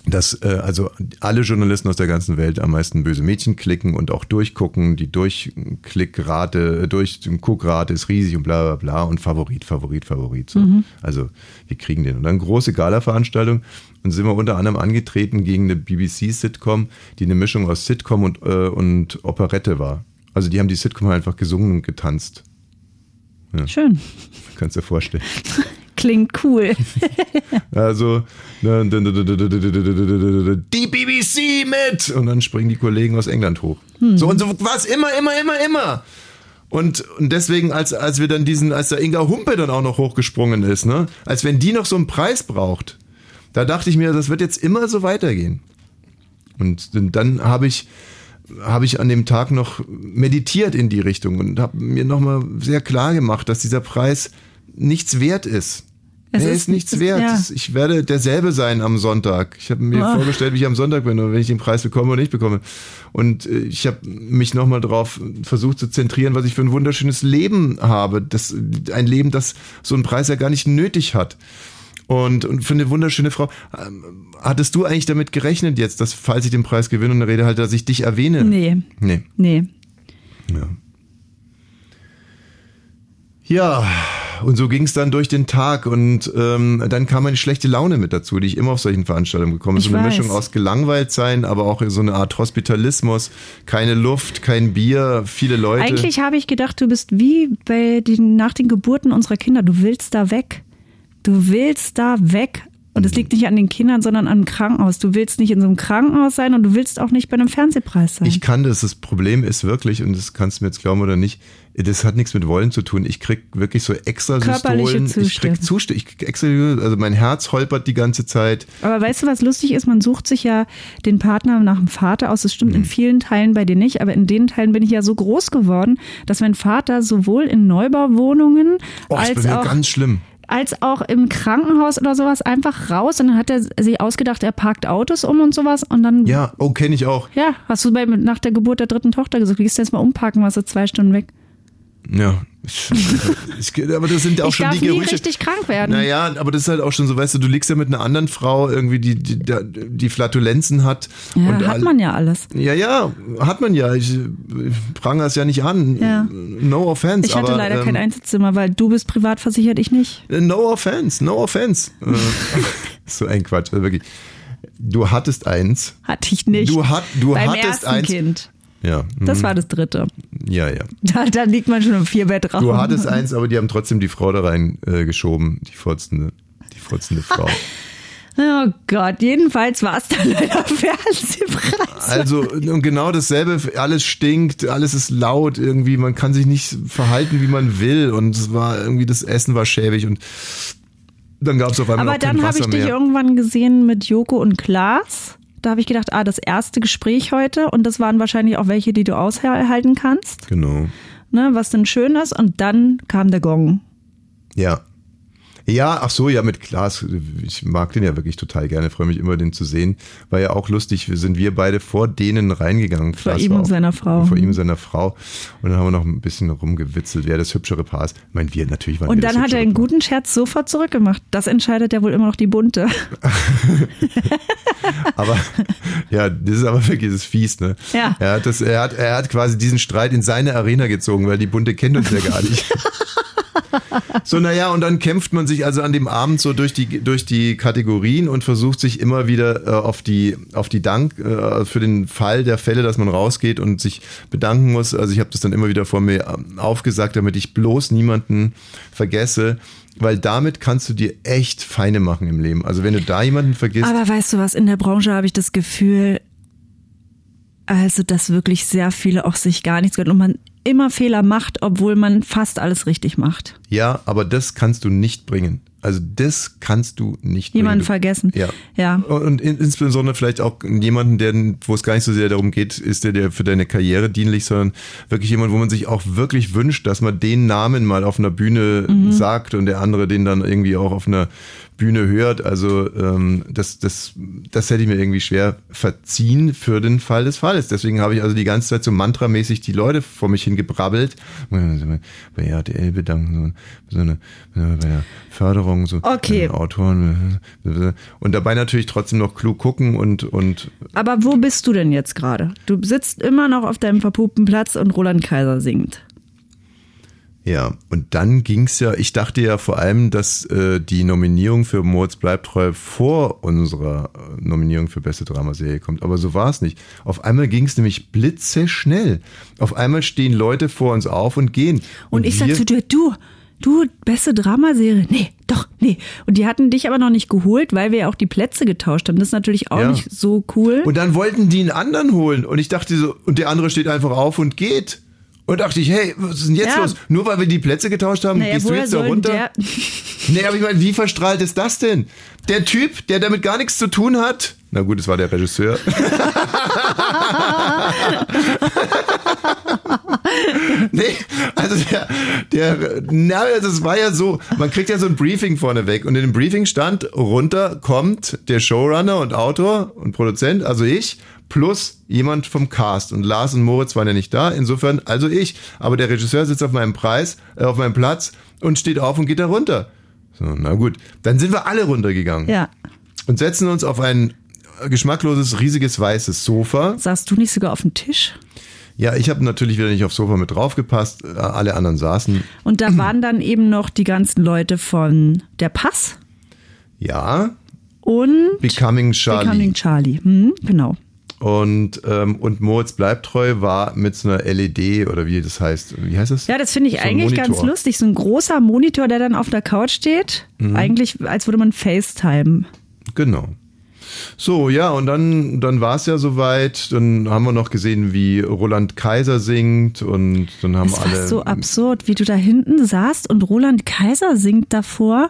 dass äh, also alle Journalisten aus der ganzen Welt am meisten böse Mädchen klicken und auch durchgucken. Die Durchklickrate, äh, Durchguckrate ist riesig und bla bla bla und Favorit, Favorit, Favorit. So. Also wir kriegen den. Und dann große Gala-Veranstaltung und sind wir unter anderem angetreten gegen eine BBC-Sitcom, die eine Mischung aus Sitcom und, äh, und Operette war. Also die haben die Sitcom einfach gesungen und getanzt. Schön. Kannst dir vorstellen. Klingt cool. also die BBC mit und dann springen die Kollegen aus England hoch. Hm. So und so was immer immer immer immer. Und, und deswegen, als, als wir dann diesen, als der Inga Humpe dann auch noch hochgesprungen ist, ne, als wenn die noch so einen Preis braucht, da dachte ich mir, das wird jetzt immer so weitergehen. Und dann habe ich, habe ich an dem Tag noch meditiert in die Richtung und habe mir nochmal sehr klar gemacht, dass dieser Preis nichts wert ist. Es er ist- ist, nichts es- wert. ja. Ich werde derselbe sein am Sonntag. Ich habe mir Ah. vorgestellt, wie ich am Sonntag bin und wenn ich den Preis bekomme oder nicht bekomme. Und äh, ich habe mich nochmal darauf versucht zu zentrieren, was ich für ein wunderschönes Leben habe. Das, ein Leben, das so einen Preis ja gar nicht nötig hat. Und, und für eine wunderschöne Frau. Ähm, Hattest du eigentlich damit gerechnet jetzt, dass falls ich den Preis gewinne und eine Rede halte, dass ich dich erwähne? Nee, Nee. nee. Ja. Ja, und so ging es dann durch den Tag und ähm, dann kam eine schlechte Laune mit dazu, die ich immer auf solchen Veranstaltungen bekomme. Ich so eine weiß. Mischung aus gelangweilt sein, aber auch so eine Art Hospitalismus, keine Luft, kein Bier, viele Leute. Eigentlich habe ich gedacht, du bist wie bei den, nach den Geburten unserer Kinder. Du willst da weg. Du willst da weg. Und es liegt nicht an den Kindern, sondern am Krankenhaus. Du willst nicht in so einem Krankenhaus sein und du willst auch nicht bei einem Fernsehpreis sein. Ich kann das. Das Problem ist wirklich, und das kannst du mir jetzt glauben oder nicht, das hat nichts mit Wollen zu tun. Ich krieg wirklich so extra Körperliche Systolen. Ich krieg Zustände. Ich extra, also mein Herz holpert die ganze Zeit. Aber weißt du, was lustig ist? Man sucht sich ja den Partner nach dem Vater aus. Das stimmt Mhm. in vielen Teilen bei dir nicht, aber in den Teilen bin ich ja so groß geworden, dass mein Vater sowohl in Neubauwohnungen Oh, als auch ganz schlimm. als auch im Krankenhaus oder sowas einfach raus und dann hat er sich ausgedacht, er parkt Autos um und sowas und dann Ja, oh, kenne ich auch. ja, hast du bei, nach der Geburt der dritten Tochter gesagt, gehst du jetzt mal umparken, warst du zwei Stunden weg. Ja. Ich, aber das sind auch ich schon darf die nie Gerüche. richtig krank werden. Naja, aber das ist halt auch schon so, weißt du, du liegst ja mit einer anderen Frau irgendwie, die, die, die Flatulenzen hat. ja, und hat man ja alles. Ja, ja, hat man ja. Ich äh, prangere es ja nicht an. Ja. No offense. Ich hatte aber, leider kein ähm, Einzelzimmer, weil du bist privat versichert, ich nicht. No offense, no offense. Äh, so ein Quatsch, also wirklich. Du hattest eins. Hatte ich nicht. Du, hat, du Beim hattest ersten eins. Kind. Ja. Das mhm. war das dritte. Ja, ja. Da, da liegt man schon im Vierbettraum. Du hattest eins, aber die haben trotzdem die Frau da rein äh, die furzende, die furzende Frau. Oh Gott, jedenfalls war es dann leider Fernsehpreis. Also und genau dasselbe, alles stinkt, alles ist laut irgendwie, man kann sich nicht verhalten, wie man will und es war irgendwie, das Essen war schäbig und dann gab es auf einmal Aber dann habe ich dich mehr. irgendwann gesehen mit Joko und Klaas. Da habe ich gedacht, ah, das erste Gespräch heute und das waren wahrscheinlich auch welche, die du aushalten kannst, Genau. ne, was denn schön ist. Und dann kam der Gong. Ja. Ja, ach so, ja, mit Klaas. Ich mag den ja wirklich total gerne, freue mich immer, den zu sehen. War ja auch lustig, wir sind wir beide vor denen reingegangen. Vor Klaas ihm und auch- seiner Frau. Vor ihm und seiner Frau. Und dann haben wir noch ein bisschen rumgewitzelt, wer das hübschere Paar ist. Ich meine, wir natürlich waren Und dann hat er einen Paar. guten Scherz sofort zurückgemacht. Das entscheidet ja wohl immer noch die Bunte. Aber ja, das ist aber wirklich das ist fies, ne? Ja. Er hat, das, er, hat, er hat quasi diesen Streit in seine Arena gezogen, weil die Bunte kennt uns ja gar nicht. So, naja, und dann kämpft man sich also an dem Abend so durch die, durch die Kategorien und versucht sich immer wieder äh, auf die, auf die Dank, äh, für den Fall der Fälle, dass man rausgeht und sich bedanken muss. Also ich habe das dann immer wieder vor mir ähm, aufgesagt, damit ich bloß niemanden vergesse, weil damit kannst du dir echt Feine machen im Leben. Also wenn du da jemanden vergisst, Aber weißt du was, in der Branche habe ich das Gefühl, also dass wirklich sehr viele auch sich gar nichts gönnen und man immer Fehler macht, obwohl man fast alles richtig macht. Ja, aber das kannst du nicht bringen. Also das kannst du nicht Jemanden bringen. vergessen. Ja. Ja. Und in, insbesondere vielleicht auch jemanden, der, wo es gar nicht so sehr darum geht, ist der, der für deine Karriere dienlich, sondern wirklich jemand, wo man sich auch wirklich wünscht, dass man den Namen mal auf einer Bühne Mhm. sagt und der andere den dann irgendwie auch auf einer Bühne hört. Also ähm, das, das, das hätte ich mir irgendwie schwer verziehen für den Fall des Falles. Deswegen habe ich also die ganze Zeit so mantramäßig die Leute vor mich hingebrabbelt. Bei RTL bedanken, so, so eine, bei der Förderung, so Okay. Autoren und dabei natürlich trotzdem noch klug gucken und, und Aber wo bist du denn jetzt gerade? Du sitzt immer noch auf deinem verpuppten Platz und Roland Kaiser singt. Ja, und dann ging's ja, ich dachte ja vor allem, dass äh, die Nominierung für Moritz bleibt treu vor unserer äh, Nominierung für beste Dramaserie kommt. Aber so war es nicht. Auf einmal ging's nämlich blitzeschnell. Auf einmal stehen Leute vor uns auf und gehen. Und, ich sag zu dir, du, du, beste Dramaserie. Nee, doch, nee. Und die hatten dich aber noch nicht geholt, weil wir ja auch die Plätze getauscht haben. Das ist natürlich auch Ja. nicht so cool. Und dann wollten die einen anderen holen. Und ich dachte so, und der andere steht einfach auf und geht. Und dachte ich, hey, was ist denn jetzt Ja. los? Nur weil wir die Plätze getauscht haben, naja, gehst du jetzt da runter? Nee, aber ich meine, wie verstrahlt ist das denn? Der Typ, der damit gar nichts zu tun hat. Na gut, es war der Regisseur. nee, also der, der, na, also es war ja so, man kriegt ja so ein Briefing vorneweg und in dem Briefing stand, runter kommt der Showrunner und Autor und Produzent, also ich, plus jemand vom Cast und Lars und Moritz waren ja nicht da, insofern also ich, aber der Regisseur sitzt auf meinem Preis, äh, auf meinem Platz und steht auf und geht da runter. So, na gut, dann sind wir alle runtergegangen Ja. und setzen uns auf ein geschmackloses, riesiges, weißes Sofa. Saßt du nicht sogar auf dem Tisch? Ja, ich habe natürlich wieder nicht aufs Sofa mit draufgepasst. Äh, Alle anderen saßen. Und da waren dann eben noch die ganzen Leute von Der Pass Ja, und Becoming Charlie. Becoming Charlie. Hm, genau. Und, ähm, und Moritz bleibt treu war mit so einer LED oder wie das heißt. Wie heißt das? Ja, das finde ich So eigentlich ganz lustig. So ein großer Monitor, der dann auf der Couch steht. Mhm. Eigentlich, als würde man FaceTime. Genau. So, ja, und dann, dann war es ja soweit. Dann haben wir noch gesehen, wie Roland Kaiser singt und dann haben Es war alle. so absurd, wie du da hinten saßt und Roland Kaiser singt davor.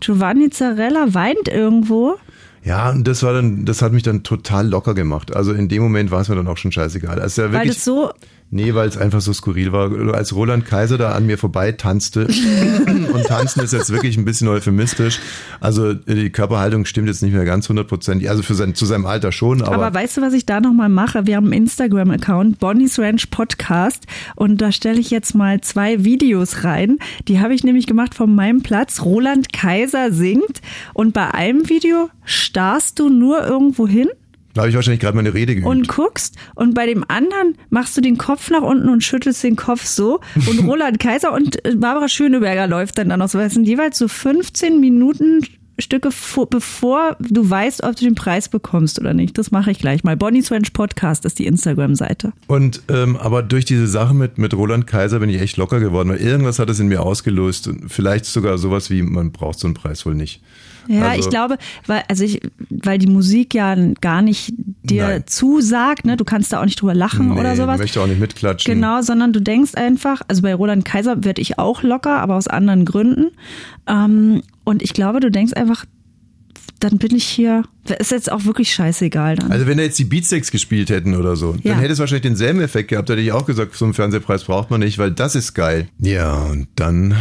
Giovanni Zarella weint irgendwo. Ja, und das war dann, das hat mich dann total locker gemacht. Also in dem Moment war es mir dann auch schon scheißegal. Also ja Weil wirklich, das so Nee, weil es einfach so skurril war. Als Roland Kaiser da an mir vorbei tanzte, und tanzen ist jetzt wirklich ein bisschen euphemistisch. Also die Körperhaltung stimmt jetzt nicht mehr ganz hundertprozentig. Also für sein, zu seinem Alter schon, aber, Aber weißt du, was ich da nochmal mache? Wir haben einen Instagram-Account, Bonnie's Ranch Podcast. Und da stelle ich jetzt mal zwei Videos rein. Die habe ich nämlich gemacht von meinem Platz. Roland Kaiser singt. Und bei einem Video starrst du nur irgendwo hin da habe ich wahrscheinlich gerade meine Rede geübt. und guckst. Und bei dem anderen machst du den Kopf nach unten und schüttelst den Kopf so. Und Roland Kaiser und äh, Barbara Schöneberger läuft dann da noch so. Das sind jeweils so 15 Minuten Stücke, vor- bevor du weißt, ob du den Preis bekommst oder nicht. Das mache ich gleich mal. Bonnie's Ranch Podcast ist die Instagram-Seite. Und ähm, aber durch diese Sache mit, mit Roland Kaiser bin ich echt locker geworden, weil irgendwas hat es in mir ausgelöst. Und vielleicht sogar sowas wie, man braucht so einen Preis wohl nicht. Ja, Also- ich glaube, weil, also ich, weil die Musik ja gar nicht dir Nein. zusagt, ne? Du kannst da auch nicht drüber lachen Nee, oder sowas. Ich möchte auch nicht mitklatschen. Genau, sondern du denkst einfach, also bei Roland Kaiser werde ich auch locker, aber aus anderen Gründen. Ähm, und ich glaube, du denkst einfach, dann bin ich hier. Ist jetzt auch wirklich scheißegal dann. Also wenn da jetzt die Beatsteaks gespielt hätten oder so, Ja. dann hätte es wahrscheinlich denselben Effekt gehabt. Da hätte ich auch gesagt, so einen Fernsehpreis braucht man nicht, weil das ist geil. Ja, und dann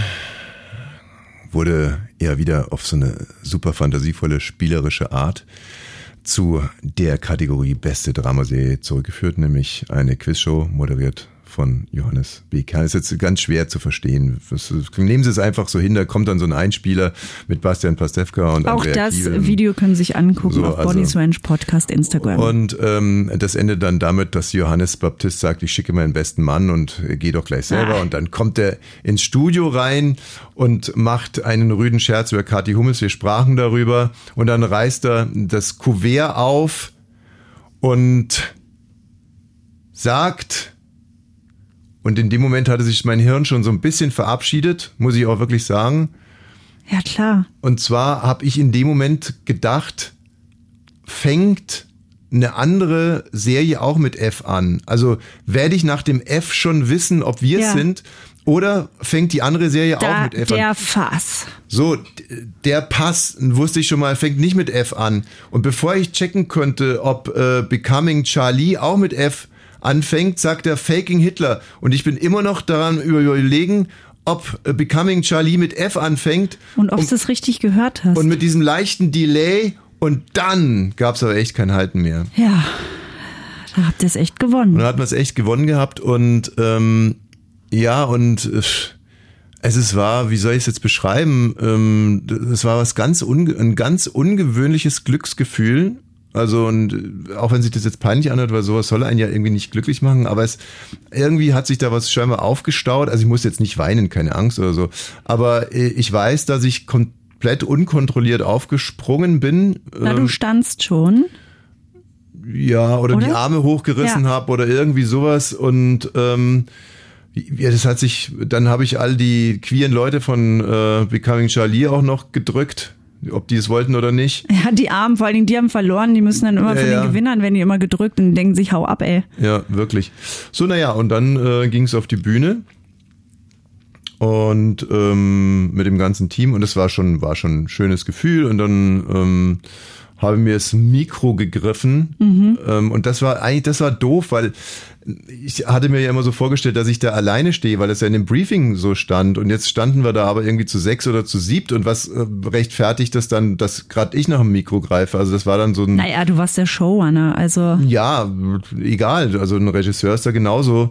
wurde er wieder auf so eine super fantasievolle, spielerische Art zu der Kategorie Beste Dramaserie zurückgeführt, nämlich eine Quizshow moderiert von Johannes B. Kern. Ist jetzt ganz schwer zu verstehen. Das- Nehmen Sie es einfach so hin, da kommt dann so ein Einspieler mit Bastian Pastewka und auch Andrea das Kiewel. Video können Sie sich angucken So, auf also- Bonnie's Ranch Podcast Instagram. Und ähm, das endet dann damit, dass Johannes Baptist sagt, ich schicke meinen besten Mann und äh, geh doch gleich selber. Ah. Und dann kommt er ins Studio rein und macht einen rüden Scherz über Kathi Hummels. Wir sprachen darüber. Und dann reißt er das Kuvert auf und sagt, und in dem Moment hatte sich mein Hirn schon so ein bisschen verabschiedet, muss ich auch wirklich sagen. ja, klar. Und zwar habe ich in dem Moment gedacht, fängt eine andere Serie auch mit F an? Also werde ich nach dem F schon wissen, ob wir es Ja. sind? Oder fängt die andere Serie auch Da, mit F an? der Fass. So, der Pass, wusste ich schon mal, fängt nicht mit F an. Und bevor ich checken könnte, ob äh, Becoming Charlie auch mit F anfängt, sagt er Faking Hitler. Und ich bin immer noch daran überlegen, ob äh, Becoming Charlie mit F anfängt. Und ob du es richtig gehört hast. Und mit diesem leichten Delay und dann gab's aber echt kein Halten mehr. ja, da habt ihr es echt gewonnen. Und dann hat man es echt gewonnen gehabt und ähm, ja, und äh, es ist war, wie soll ich es jetzt beschreiben? Ähm, es war was ganz ein ganz ungewöhnliches Glücksgefühl. Also und äh, auch wenn sich das jetzt peinlich anhört, weil sowas soll einen ja irgendwie nicht glücklich machen, aber es irgendwie hat sich da was scheinbar aufgestaut. Also ich muss jetzt nicht weinen, keine Angst oder so, aber äh, ich weiß, dass ich komplett unkontrolliert aufgesprungen bin. Na, du Ähm, standst schon. ja, oder, Oder? die Arme hochgerissen Ja. habe oder irgendwie sowas und ähm, ja, das hat sich, dann habe ich all die queeren Leute von äh, Becoming Charlie auch noch gedrückt, ob die es wollten oder nicht. Ja, die Armen, vor allen Dingen, die haben verloren, die müssen dann immer Ja, von ja. den Gewinnern, wenn die immer gedrückt und denken sich, hau ab, ey. Ja, wirklich. So, naja, und dann äh, ging es auf die Bühne und ähm, mit dem ganzen Team und es war schon, war schon ein schönes Gefühl und dann ähm, habe mir das Mikro gegriffen ähm, und das war eigentlich, das war doof, weil ich hatte mir ja immer so vorgestellt, dass ich da alleine stehe, weil es ja in dem Briefing so stand und jetzt standen wir da aber irgendwie zu sechs oder zu siebt und was äh, rechtfertigt das dann, dass gerade ich nach dem Mikro greife? Also das war dann so ein Naja, du warst der Showrunner, also ja, egal. Also ein Regisseur ist da genauso.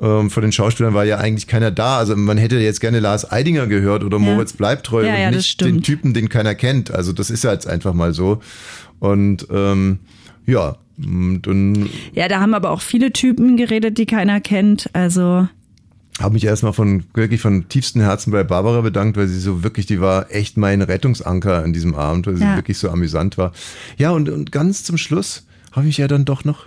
Ähm, von den Schauspielern war ja eigentlich keiner da. Also man hätte jetzt gerne Lars Eidinger gehört oder Moritz Bleibtreu Ja, und ja, das nicht den. Typen, den keiner kennt. Also das ist ja jetzt einfach mal so. Und ähm, ja, und dann ja, da haben aber auch viele Typen geredet, die keiner kennt, also habe mich erstmal von wirklich von tiefstem Herzen bei Barbara bedankt, weil sie so wirklich, die war echt mein Rettungsanker an diesem Abend, weil sie Ja. wirklich so amüsant war. Ja, und, und ganz zum Schluss habe ich ja dann doch noch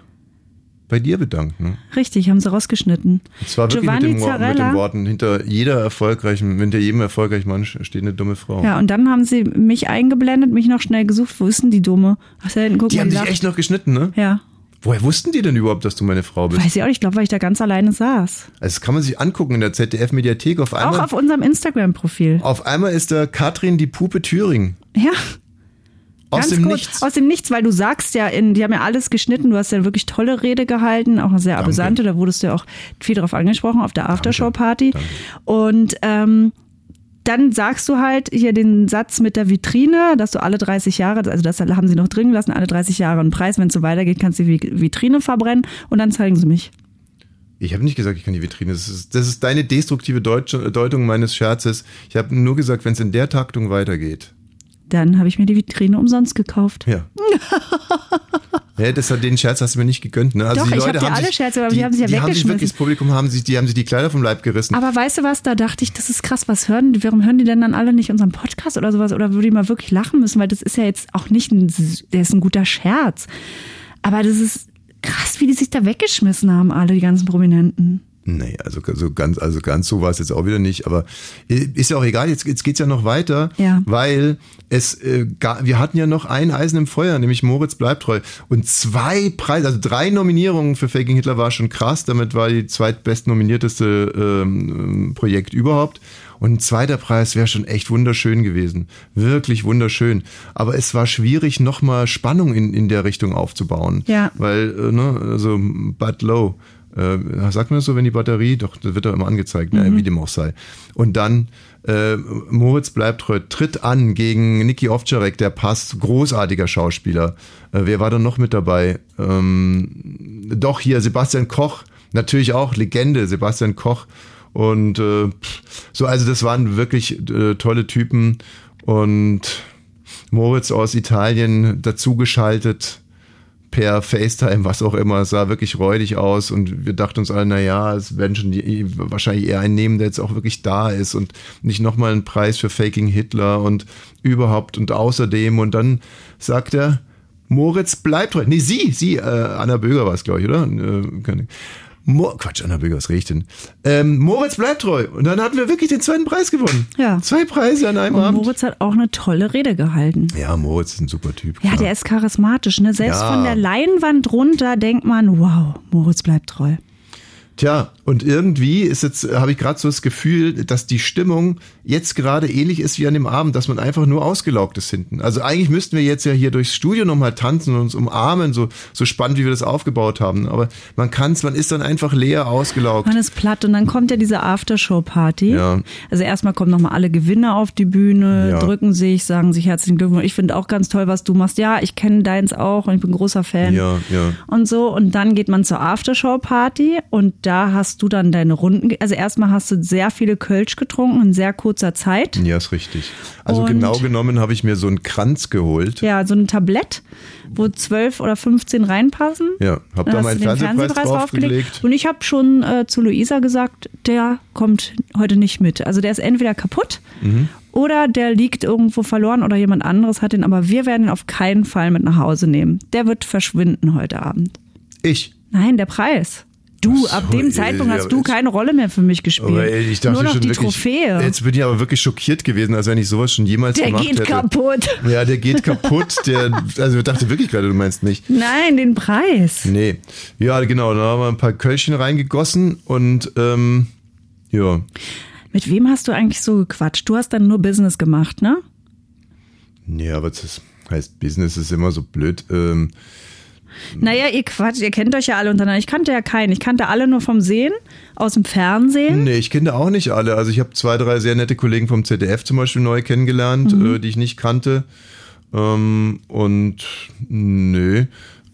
bei dir bedankt. Ne? richtig, haben sie rausgeschnitten. Und zwar wirklich mit, Giovanni dem, Wort- mit den Worten, hinter jeder erfolgreichen, hinter jedem erfolgreichen Mann steht eine dumme Frau. Ja, und dann haben sie mich eingeblendet, mich noch schnell gesucht, wo ist denn die Dumme? Ach, da hinten, guck die haben dich echt noch geschnitten, ne? Ja, Woher wussten die denn überhaupt, dass du meine Frau bist? weiß ich auch nicht, ich glaube, weil ich da ganz alleine saß. Also das kann man sich angucken in der ZDF-Mediathek. Auf Auch einmal, auf unserem Instagram-Profil. auf einmal ist da Katrin die Pupe Thüring. Ja, Aus dem kurz, Nichts. Aus dem Nichts, weil du sagst ja, in, die haben ja alles geschnitten, du hast ja wirklich tolle Rede gehalten, auch eine sehr Danke. amüsante, da wurdest du ja auch viel drauf angesprochen auf der Aftershow-Party. Und ähm, dann sagst du halt hier den Satz mit der Vitrine, dass du alle 30 Jahre, also das haben sie noch drin gelassen, alle 30 Jahre einen Preis, wenn es so weitergeht, kannst du die Vitrine verbrennen und dann zeigen sie mich. Ich habe nicht gesagt, ich kann die Vitrine. Das ist, das ist deine destruktive Deutsch, Deutung meines Scherzes. Ich habe nur gesagt, wenn es in der Taktung weitergeht. Dann habe ich mir die Vitrine umsonst gekauft. Ja. ja, das, den Scherz hast du mir nicht gegönnt. Ne? Also Doch, die ich Leute hab dir haben alle sich, Scherze, aber die, die haben sich ja die haben sich weggeschmissen. wirklich, das Publikum haben sich, die haben sich die Kleider vom Leib gerissen. Aber weißt du was, da dachte ich, das ist krass, was hören warum hören die denn dann alle nicht unseren Podcast oder sowas? Oder würde ich mal wirklich lachen müssen, weil das ist ja jetzt auch nicht ein, der ist ein guter Scherz. Aber das ist krass, wie die sich da weggeschmissen haben, alle, die ganzen Prominenten. Nee, also, also ganz, also ganz so war es jetzt auch wieder nicht, aber ist ja auch egal, jetzt, jetzt geht's ja noch weiter, Ja. weil es, äh, ga- wir hatten ja noch ein Eisen im Feuer, nämlich Moritz bleibt treu. Und zwei Preise, also drei Nominierungen für Faking Hitler war schon krass, damit war die zweitbest nominierteste ähm, Projekt überhaupt. Und ein zweiter Preis wäre schon echt wunderschön gewesen. Wirklich wunderschön. Aber es war schwierig, nochmal Spannung in, in der Richtung aufzubauen. Ja. Weil, äh, ne, also Bud Low, äh, sagt man das so, wenn die Batterie, doch, das wird doch immer angezeigt, ne, wie dem auch sei. Und dann äh, Moritz bleibt treu, tritt an gegen Niki Ovtcharek, der passt, großartiger Schauspieler. Äh, wer war da noch mit dabei? Ähm, doch, hier Sebastian Koch, natürlich auch Legende, Sebastian Koch. Und äh, so, also das waren wirklich äh, tolle Typen. Und Moritz aus Italien dazugeschaltet per FaceTime, was auch immer, sah wirklich räudig aus und wir dachten uns alle, naja, es werden schon die, wahrscheinlich eher einen nehmen, der jetzt auch wirklich da ist und nicht nochmal einen Preis für Faking Hitler und überhaupt und außerdem und dann sagt er, Moritz bleibt treu. Nee, sie, sie, äh, Anna Böger war es, glaube ich, oder? Äh, Mo Quatsch, Anna Böger, ich denn? Ähm, Moritz bleibt treu. Und dann hatten wir wirklich den zweiten Preis gewonnen. Ja. Zwei Preise an einem Und Abend. Moritz hat auch eine tolle Rede gehalten. Ja, Moritz ist ein super Typ. Ja, klar. der ist charismatisch, ne? Selbst Ja. von der Leinwand runter denkt man, wow, Moritz bleibt treu. Tja, und irgendwie ist jetzt, habe ich gerade so das Gefühl, dass die Stimmung jetzt gerade ähnlich ist wie an dem Abend, dass man einfach nur ausgelaugt ist hinten. Also eigentlich müssten wir jetzt ja hier durchs Studio nochmal tanzen und uns umarmen, so, so spannend, wie wir das aufgebaut haben. Aber man kann's, man ist dann einfach leer ausgelaugt. Man ist platt und dann kommt ja diese Aftershow-Party. Ja. Also erstmal kommen nochmal alle Gewinner auf die Bühne, Ja. drücken sich, sagen sich herzlichen Glückwunsch. Ich finde auch ganz toll, was du machst. Ja, ich kenne deins auch und ich bin großer Fan. Ja, ja. Und so. Und dann geht man zur Aftershow-Party und da hast du dann deine Runden. Also erstmal hast du sehr viele Kölsch getrunken in sehr kurzer Zeit. Ja, ist richtig. Also Und- genau genommen habe ich mir so einen Kranz geholt. Ja, so ein Tablett, wo zwölf oder 15 reinpassen. Ja, hab Dann da meinen den Fernsehpreis draufgelegt. Und ich habe schon äh, zu Luisa gesagt, der kommt heute nicht mit. Also der ist entweder kaputt Mhm. oder der liegt irgendwo verloren oder jemand anderes hat ihn. Aber wir werden ihn auf keinen Fall mit nach Hause nehmen. Der wird verschwinden heute Abend. Ich. Nein, der Preis. Du, Ach so, ab dem ja, Zeitpunkt ja, hast du keine Rolle mehr für mich gespielt. Ich dachte Nur noch schon die wirklich, Trophäe. Jetzt bin ich aber wirklich schockiert gewesen, als wenn ich sowas schon jemals der gemacht geht hätte. kaputt. Ja, der geht kaputt. Der, also ich dachte wirklich gerade, du meinst nicht. Nein, den Preis. Nee. Ja, genau. Da haben wir ein paar Kölchen reingegossen und ähm, ja. Mit wem hast du eigentlich so gequatscht? Du hast dann nur Business gemacht, ne? Nee, aber das heißt, Business ist immer so blöd. Ähm, Naja, ihr Quatsch, ihr kennt euch ja alle untereinander. Ich kannte ja keinen. Ich kannte alle nur vom Sehen, aus dem Fernsehen. nee, ich kenne auch nicht alle. Also ich habe zwei, drei sehr nette Kollegen vom ZDF zum Beispiel neu kennengelernt, Mhm. äh, die ich nicht kannte. Ähm, und nö.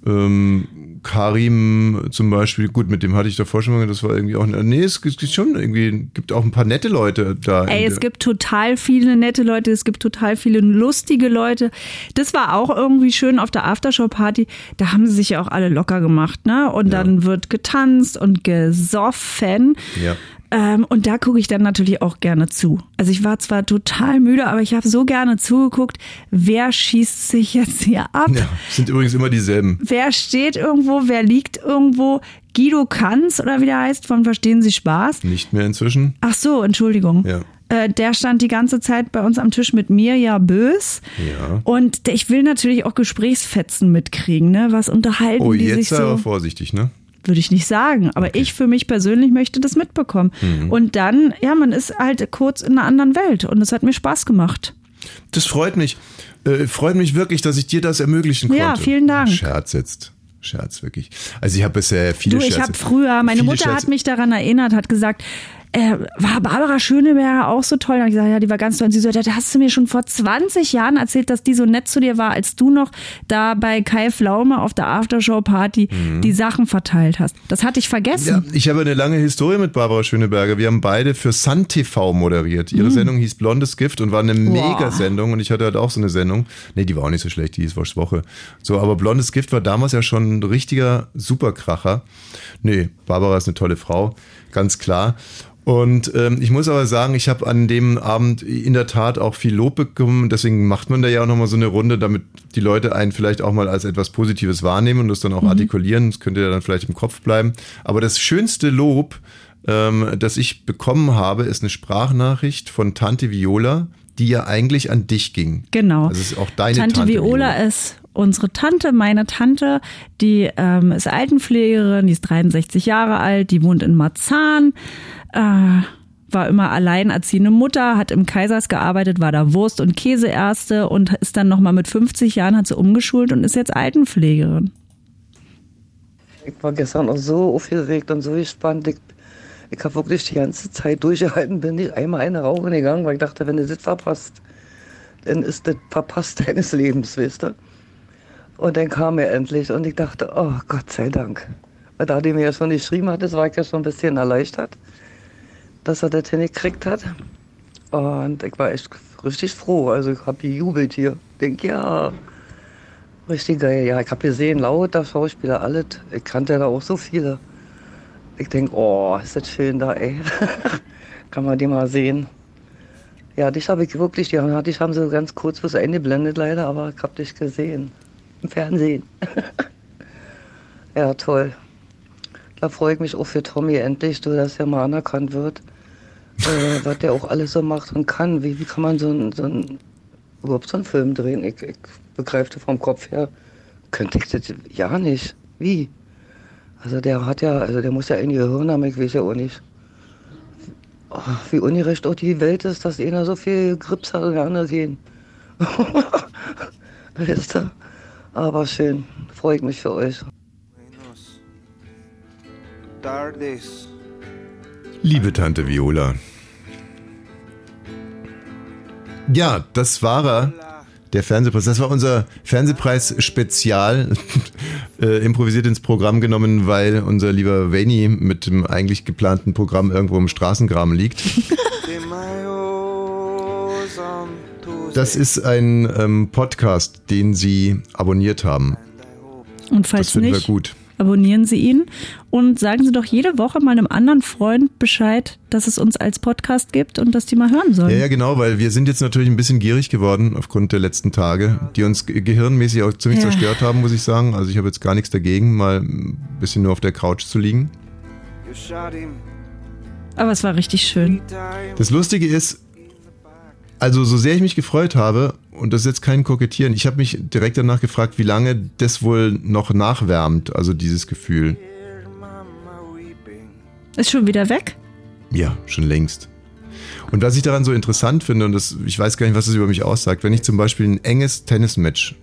Ähm, Karim zum Beispiel, gut, mit dem hatte ich davor schon mal, das war irgendwie auch, nee, es gibt schon irgendwie, gibt auch ein paar nette Leute da. Ey, es gibt total viele nette Leute, es gibt total viele lustige Leute. Das war auch irgendwie schön auf der Aftershow-Party. Da haben sie sich ja auch alle locker gemacht, ne? Und dann wird getanzt und gesoffen. Ja. Ähm, und da gucke ich dann natürlich auch gerne zu. Also ich war zwar total müde, aber ich habe so gerne zugeguckt, wer schießt sich jetzt hier ab? Ja, sind übrigens immer dieselben. Wer steht irgendwo, wer liegt irgendwo? Guido Kanz oder wie der heißt, von Verstehen Sie Spaß? Nicht mehr inzwischen. Ach so, Entschuldigung. Ja. Äh, der stand die ganze Zeit bei uns am Tisch mit mir, ja bös. Ja. Und ich will natürlich auch Gesprächsfetzen mitkriegen, ne? Was unterhalten Oh, die jetzt sich sei aber so? vorsichtig, ne? Würde ich nicht sagen. Aber ich für mich persönlich möchte das mitbekommen. Mhm. Und dann, ja, man ist halt kurz in einer anderen Welt. Und es hat mir Spaß gemacht. Das freut mich. Äh, freut mich wirklich, dass ich dir das ermöglichen konnte. Ja, vielen Dank. Scherz jetzt. Scherz, wirklich. Also ich habe bisher viele Du, ich Scherze. habe früher, meine Mutter Scherze- hat mich daran erinnert, hat gesagt, äh, war Barbara Schöneberger auch so toll? Und ich gesagt, ja, die war ganz toll. Und sie so, da hast du mir schon vor 20 Jahren erzählt, dass die so nett zu dir war, als du noch da bei Kai Flaume auf der Aftershow-Party die Sachen verteilt hast. Das hatte ich vergessen. Mhm. Ja, ich habe eine lange Historie mit Barbara Schöneberger. Wir haben beide für Sun TV moderiert. Ihre Sendung hieß Blondes Gift und war eine Mega-Sendung. Und ich hatte halt auch so eine Sendung. Nee, die war auch nicht so schlecht, die hieß Woche. So, aber Blondes Gift war damals ja schon ein richtiger Superkracher. Nee, Barbara ist eine tolle Frau, ganz klar. Und ähm, ich muss aber sagen, ich habe an dem Abend in der Tat auch viel Lob bekommen. Deswegen macht man da ja auch nochmal so eine Runde, damit die Leute einen vielleicht auch mal als etwas Positives wahrnehmen und das dann auch artikulieren. Das könnte ja dann vielleicht im Kopf bleiben. Aber das schönste Lob, ähm, das ich bekommen habe, ist eine Sprachnachricht von Tante Viola, die ja eigentlich an dich ging. Genau. Es ist auch deine Tante, Tante Viola, ist unsere Tante, meine Tante, die ähm, ist Altenpflegerin, die ist 63 Jahre alt, die wohnt in Marzahn, äh, war immer alleinerziehende Mutter, hat im Kaisers gearbeitet, war da Wurst- und Käseerste und ist dann nochmal mit 50 Jahren, hat sie umgeschult und ist jetzt Altenpflegerin. Ich war gestern auch so aufgeregt und so gespannt. Ich, ich habe wirklich die ganze Zeit durchgehalten, bin nicht einmal eine Rauche gegangen, weil ich dachte, wenn du das verpasst, dann ist das verpasst deines Lebens, weißt du? Und dann kam er endlich und ich dachte, oh Gott sei Dank. Weil da die mir ja schon geschrieben hat, das war ich ja schon ein bisschen erleichtert, dass er das hingekriegt hat. Und ich war echt richtig froh. Also ich habe gejubelt hier. Denk, ja, richtig geil. Ja, ich habe gesehen, lauter Schauspieler, alles. Ich kannte da auch so viele. Ich denke, oh, ist das schön da, ey. Kann man die mal sehen. Ja, dich habe ich wirklich, die haben, sie ganz kurz was eingeblendet leider, aber ich habe dich gesehen. Im Fernsehen. ja, toll. Da freue ich mich auch für Tommy endlich, du, dass er mal anerkannt wird. Äh, was der auch alles so macht und kann. Wie, wie kann man so einen so ein, überhaupt so einen Film drehen? Ich, ich begreife vom Kopf her. Könnte ich das ja nicht. Wie? Also der hat ja, also der muss ja in ihr Gehirn haben, ich weiß ja auch nicht. Oh, wie ungerecht auch die Welt ist, dass einer so viel Grips hat und der andere gehen. Weißt du? Aber schön. Freue ich mich für euch. Liebe Tante Viola. Ja, das war er. Der Fernsehpreis. Das war unser Fernsehpreis-Spezial. äh, improvisiert ins Programm genommen, weil unser lieber Veni mit dem eigentlich geplanten Programm irgendwo im Straßengraben liegt. Das ist ein ähm, Podcast, den Sie abonniert haben. Und falls Das finden nicht, wir gut. abonnieren Sie ihn und sagen Sie doch jede Woche mal einem anderen Freund Bescheid, dass es uns als Podcast gibt und dass die mal hören sollen. Ja, ja, genau, weil wir sind jetzt natürlich ein bisschen gierig geworden aufgrund der letzten Tage, die uns ge- gehirnmäßig auch ziemlich Ja. zerstört haben, muss ich sagen. Also ich habe jetzt gar nichts dagegen, mal ein bisschen nur auf der Couch zu liegen. Aber es war richtig schön. Das Lustige ist, also so sehr ich mich gefreut habe, und das ist jetzt kein Kokettieren, ich habe mich direkt danach gefragt, wie lange das wohl noch nachwärmt, also dieses Gefühl. Ist schon wieder weg? Ja, schon längst. Und was ich daran so interessant finde, und das, ich weiß gar nicht, was das über mich aussagt, wenn ich zum Beispiel ein enges Tennismatch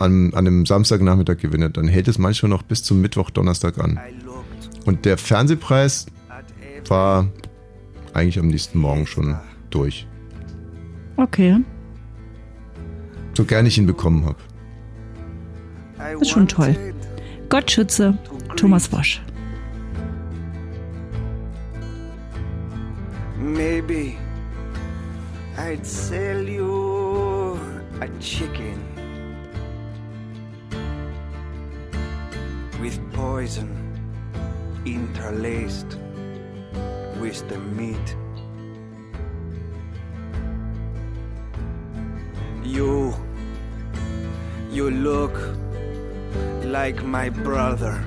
an, an einem Samstagnachmittag gewinne, dann hält es manchmal noch bis zum Mittwoch, Donnerstag an. Und der Fernsehpreis war eigentlich am nächsten Morgen schon durch. Okay. So gern ich ihn bekommen habe. Ist schon toll. Gott schütze Thomas Wosch. Maybe I'd sell you a chicken with poison interlaced with the meat. You, you look like my brother.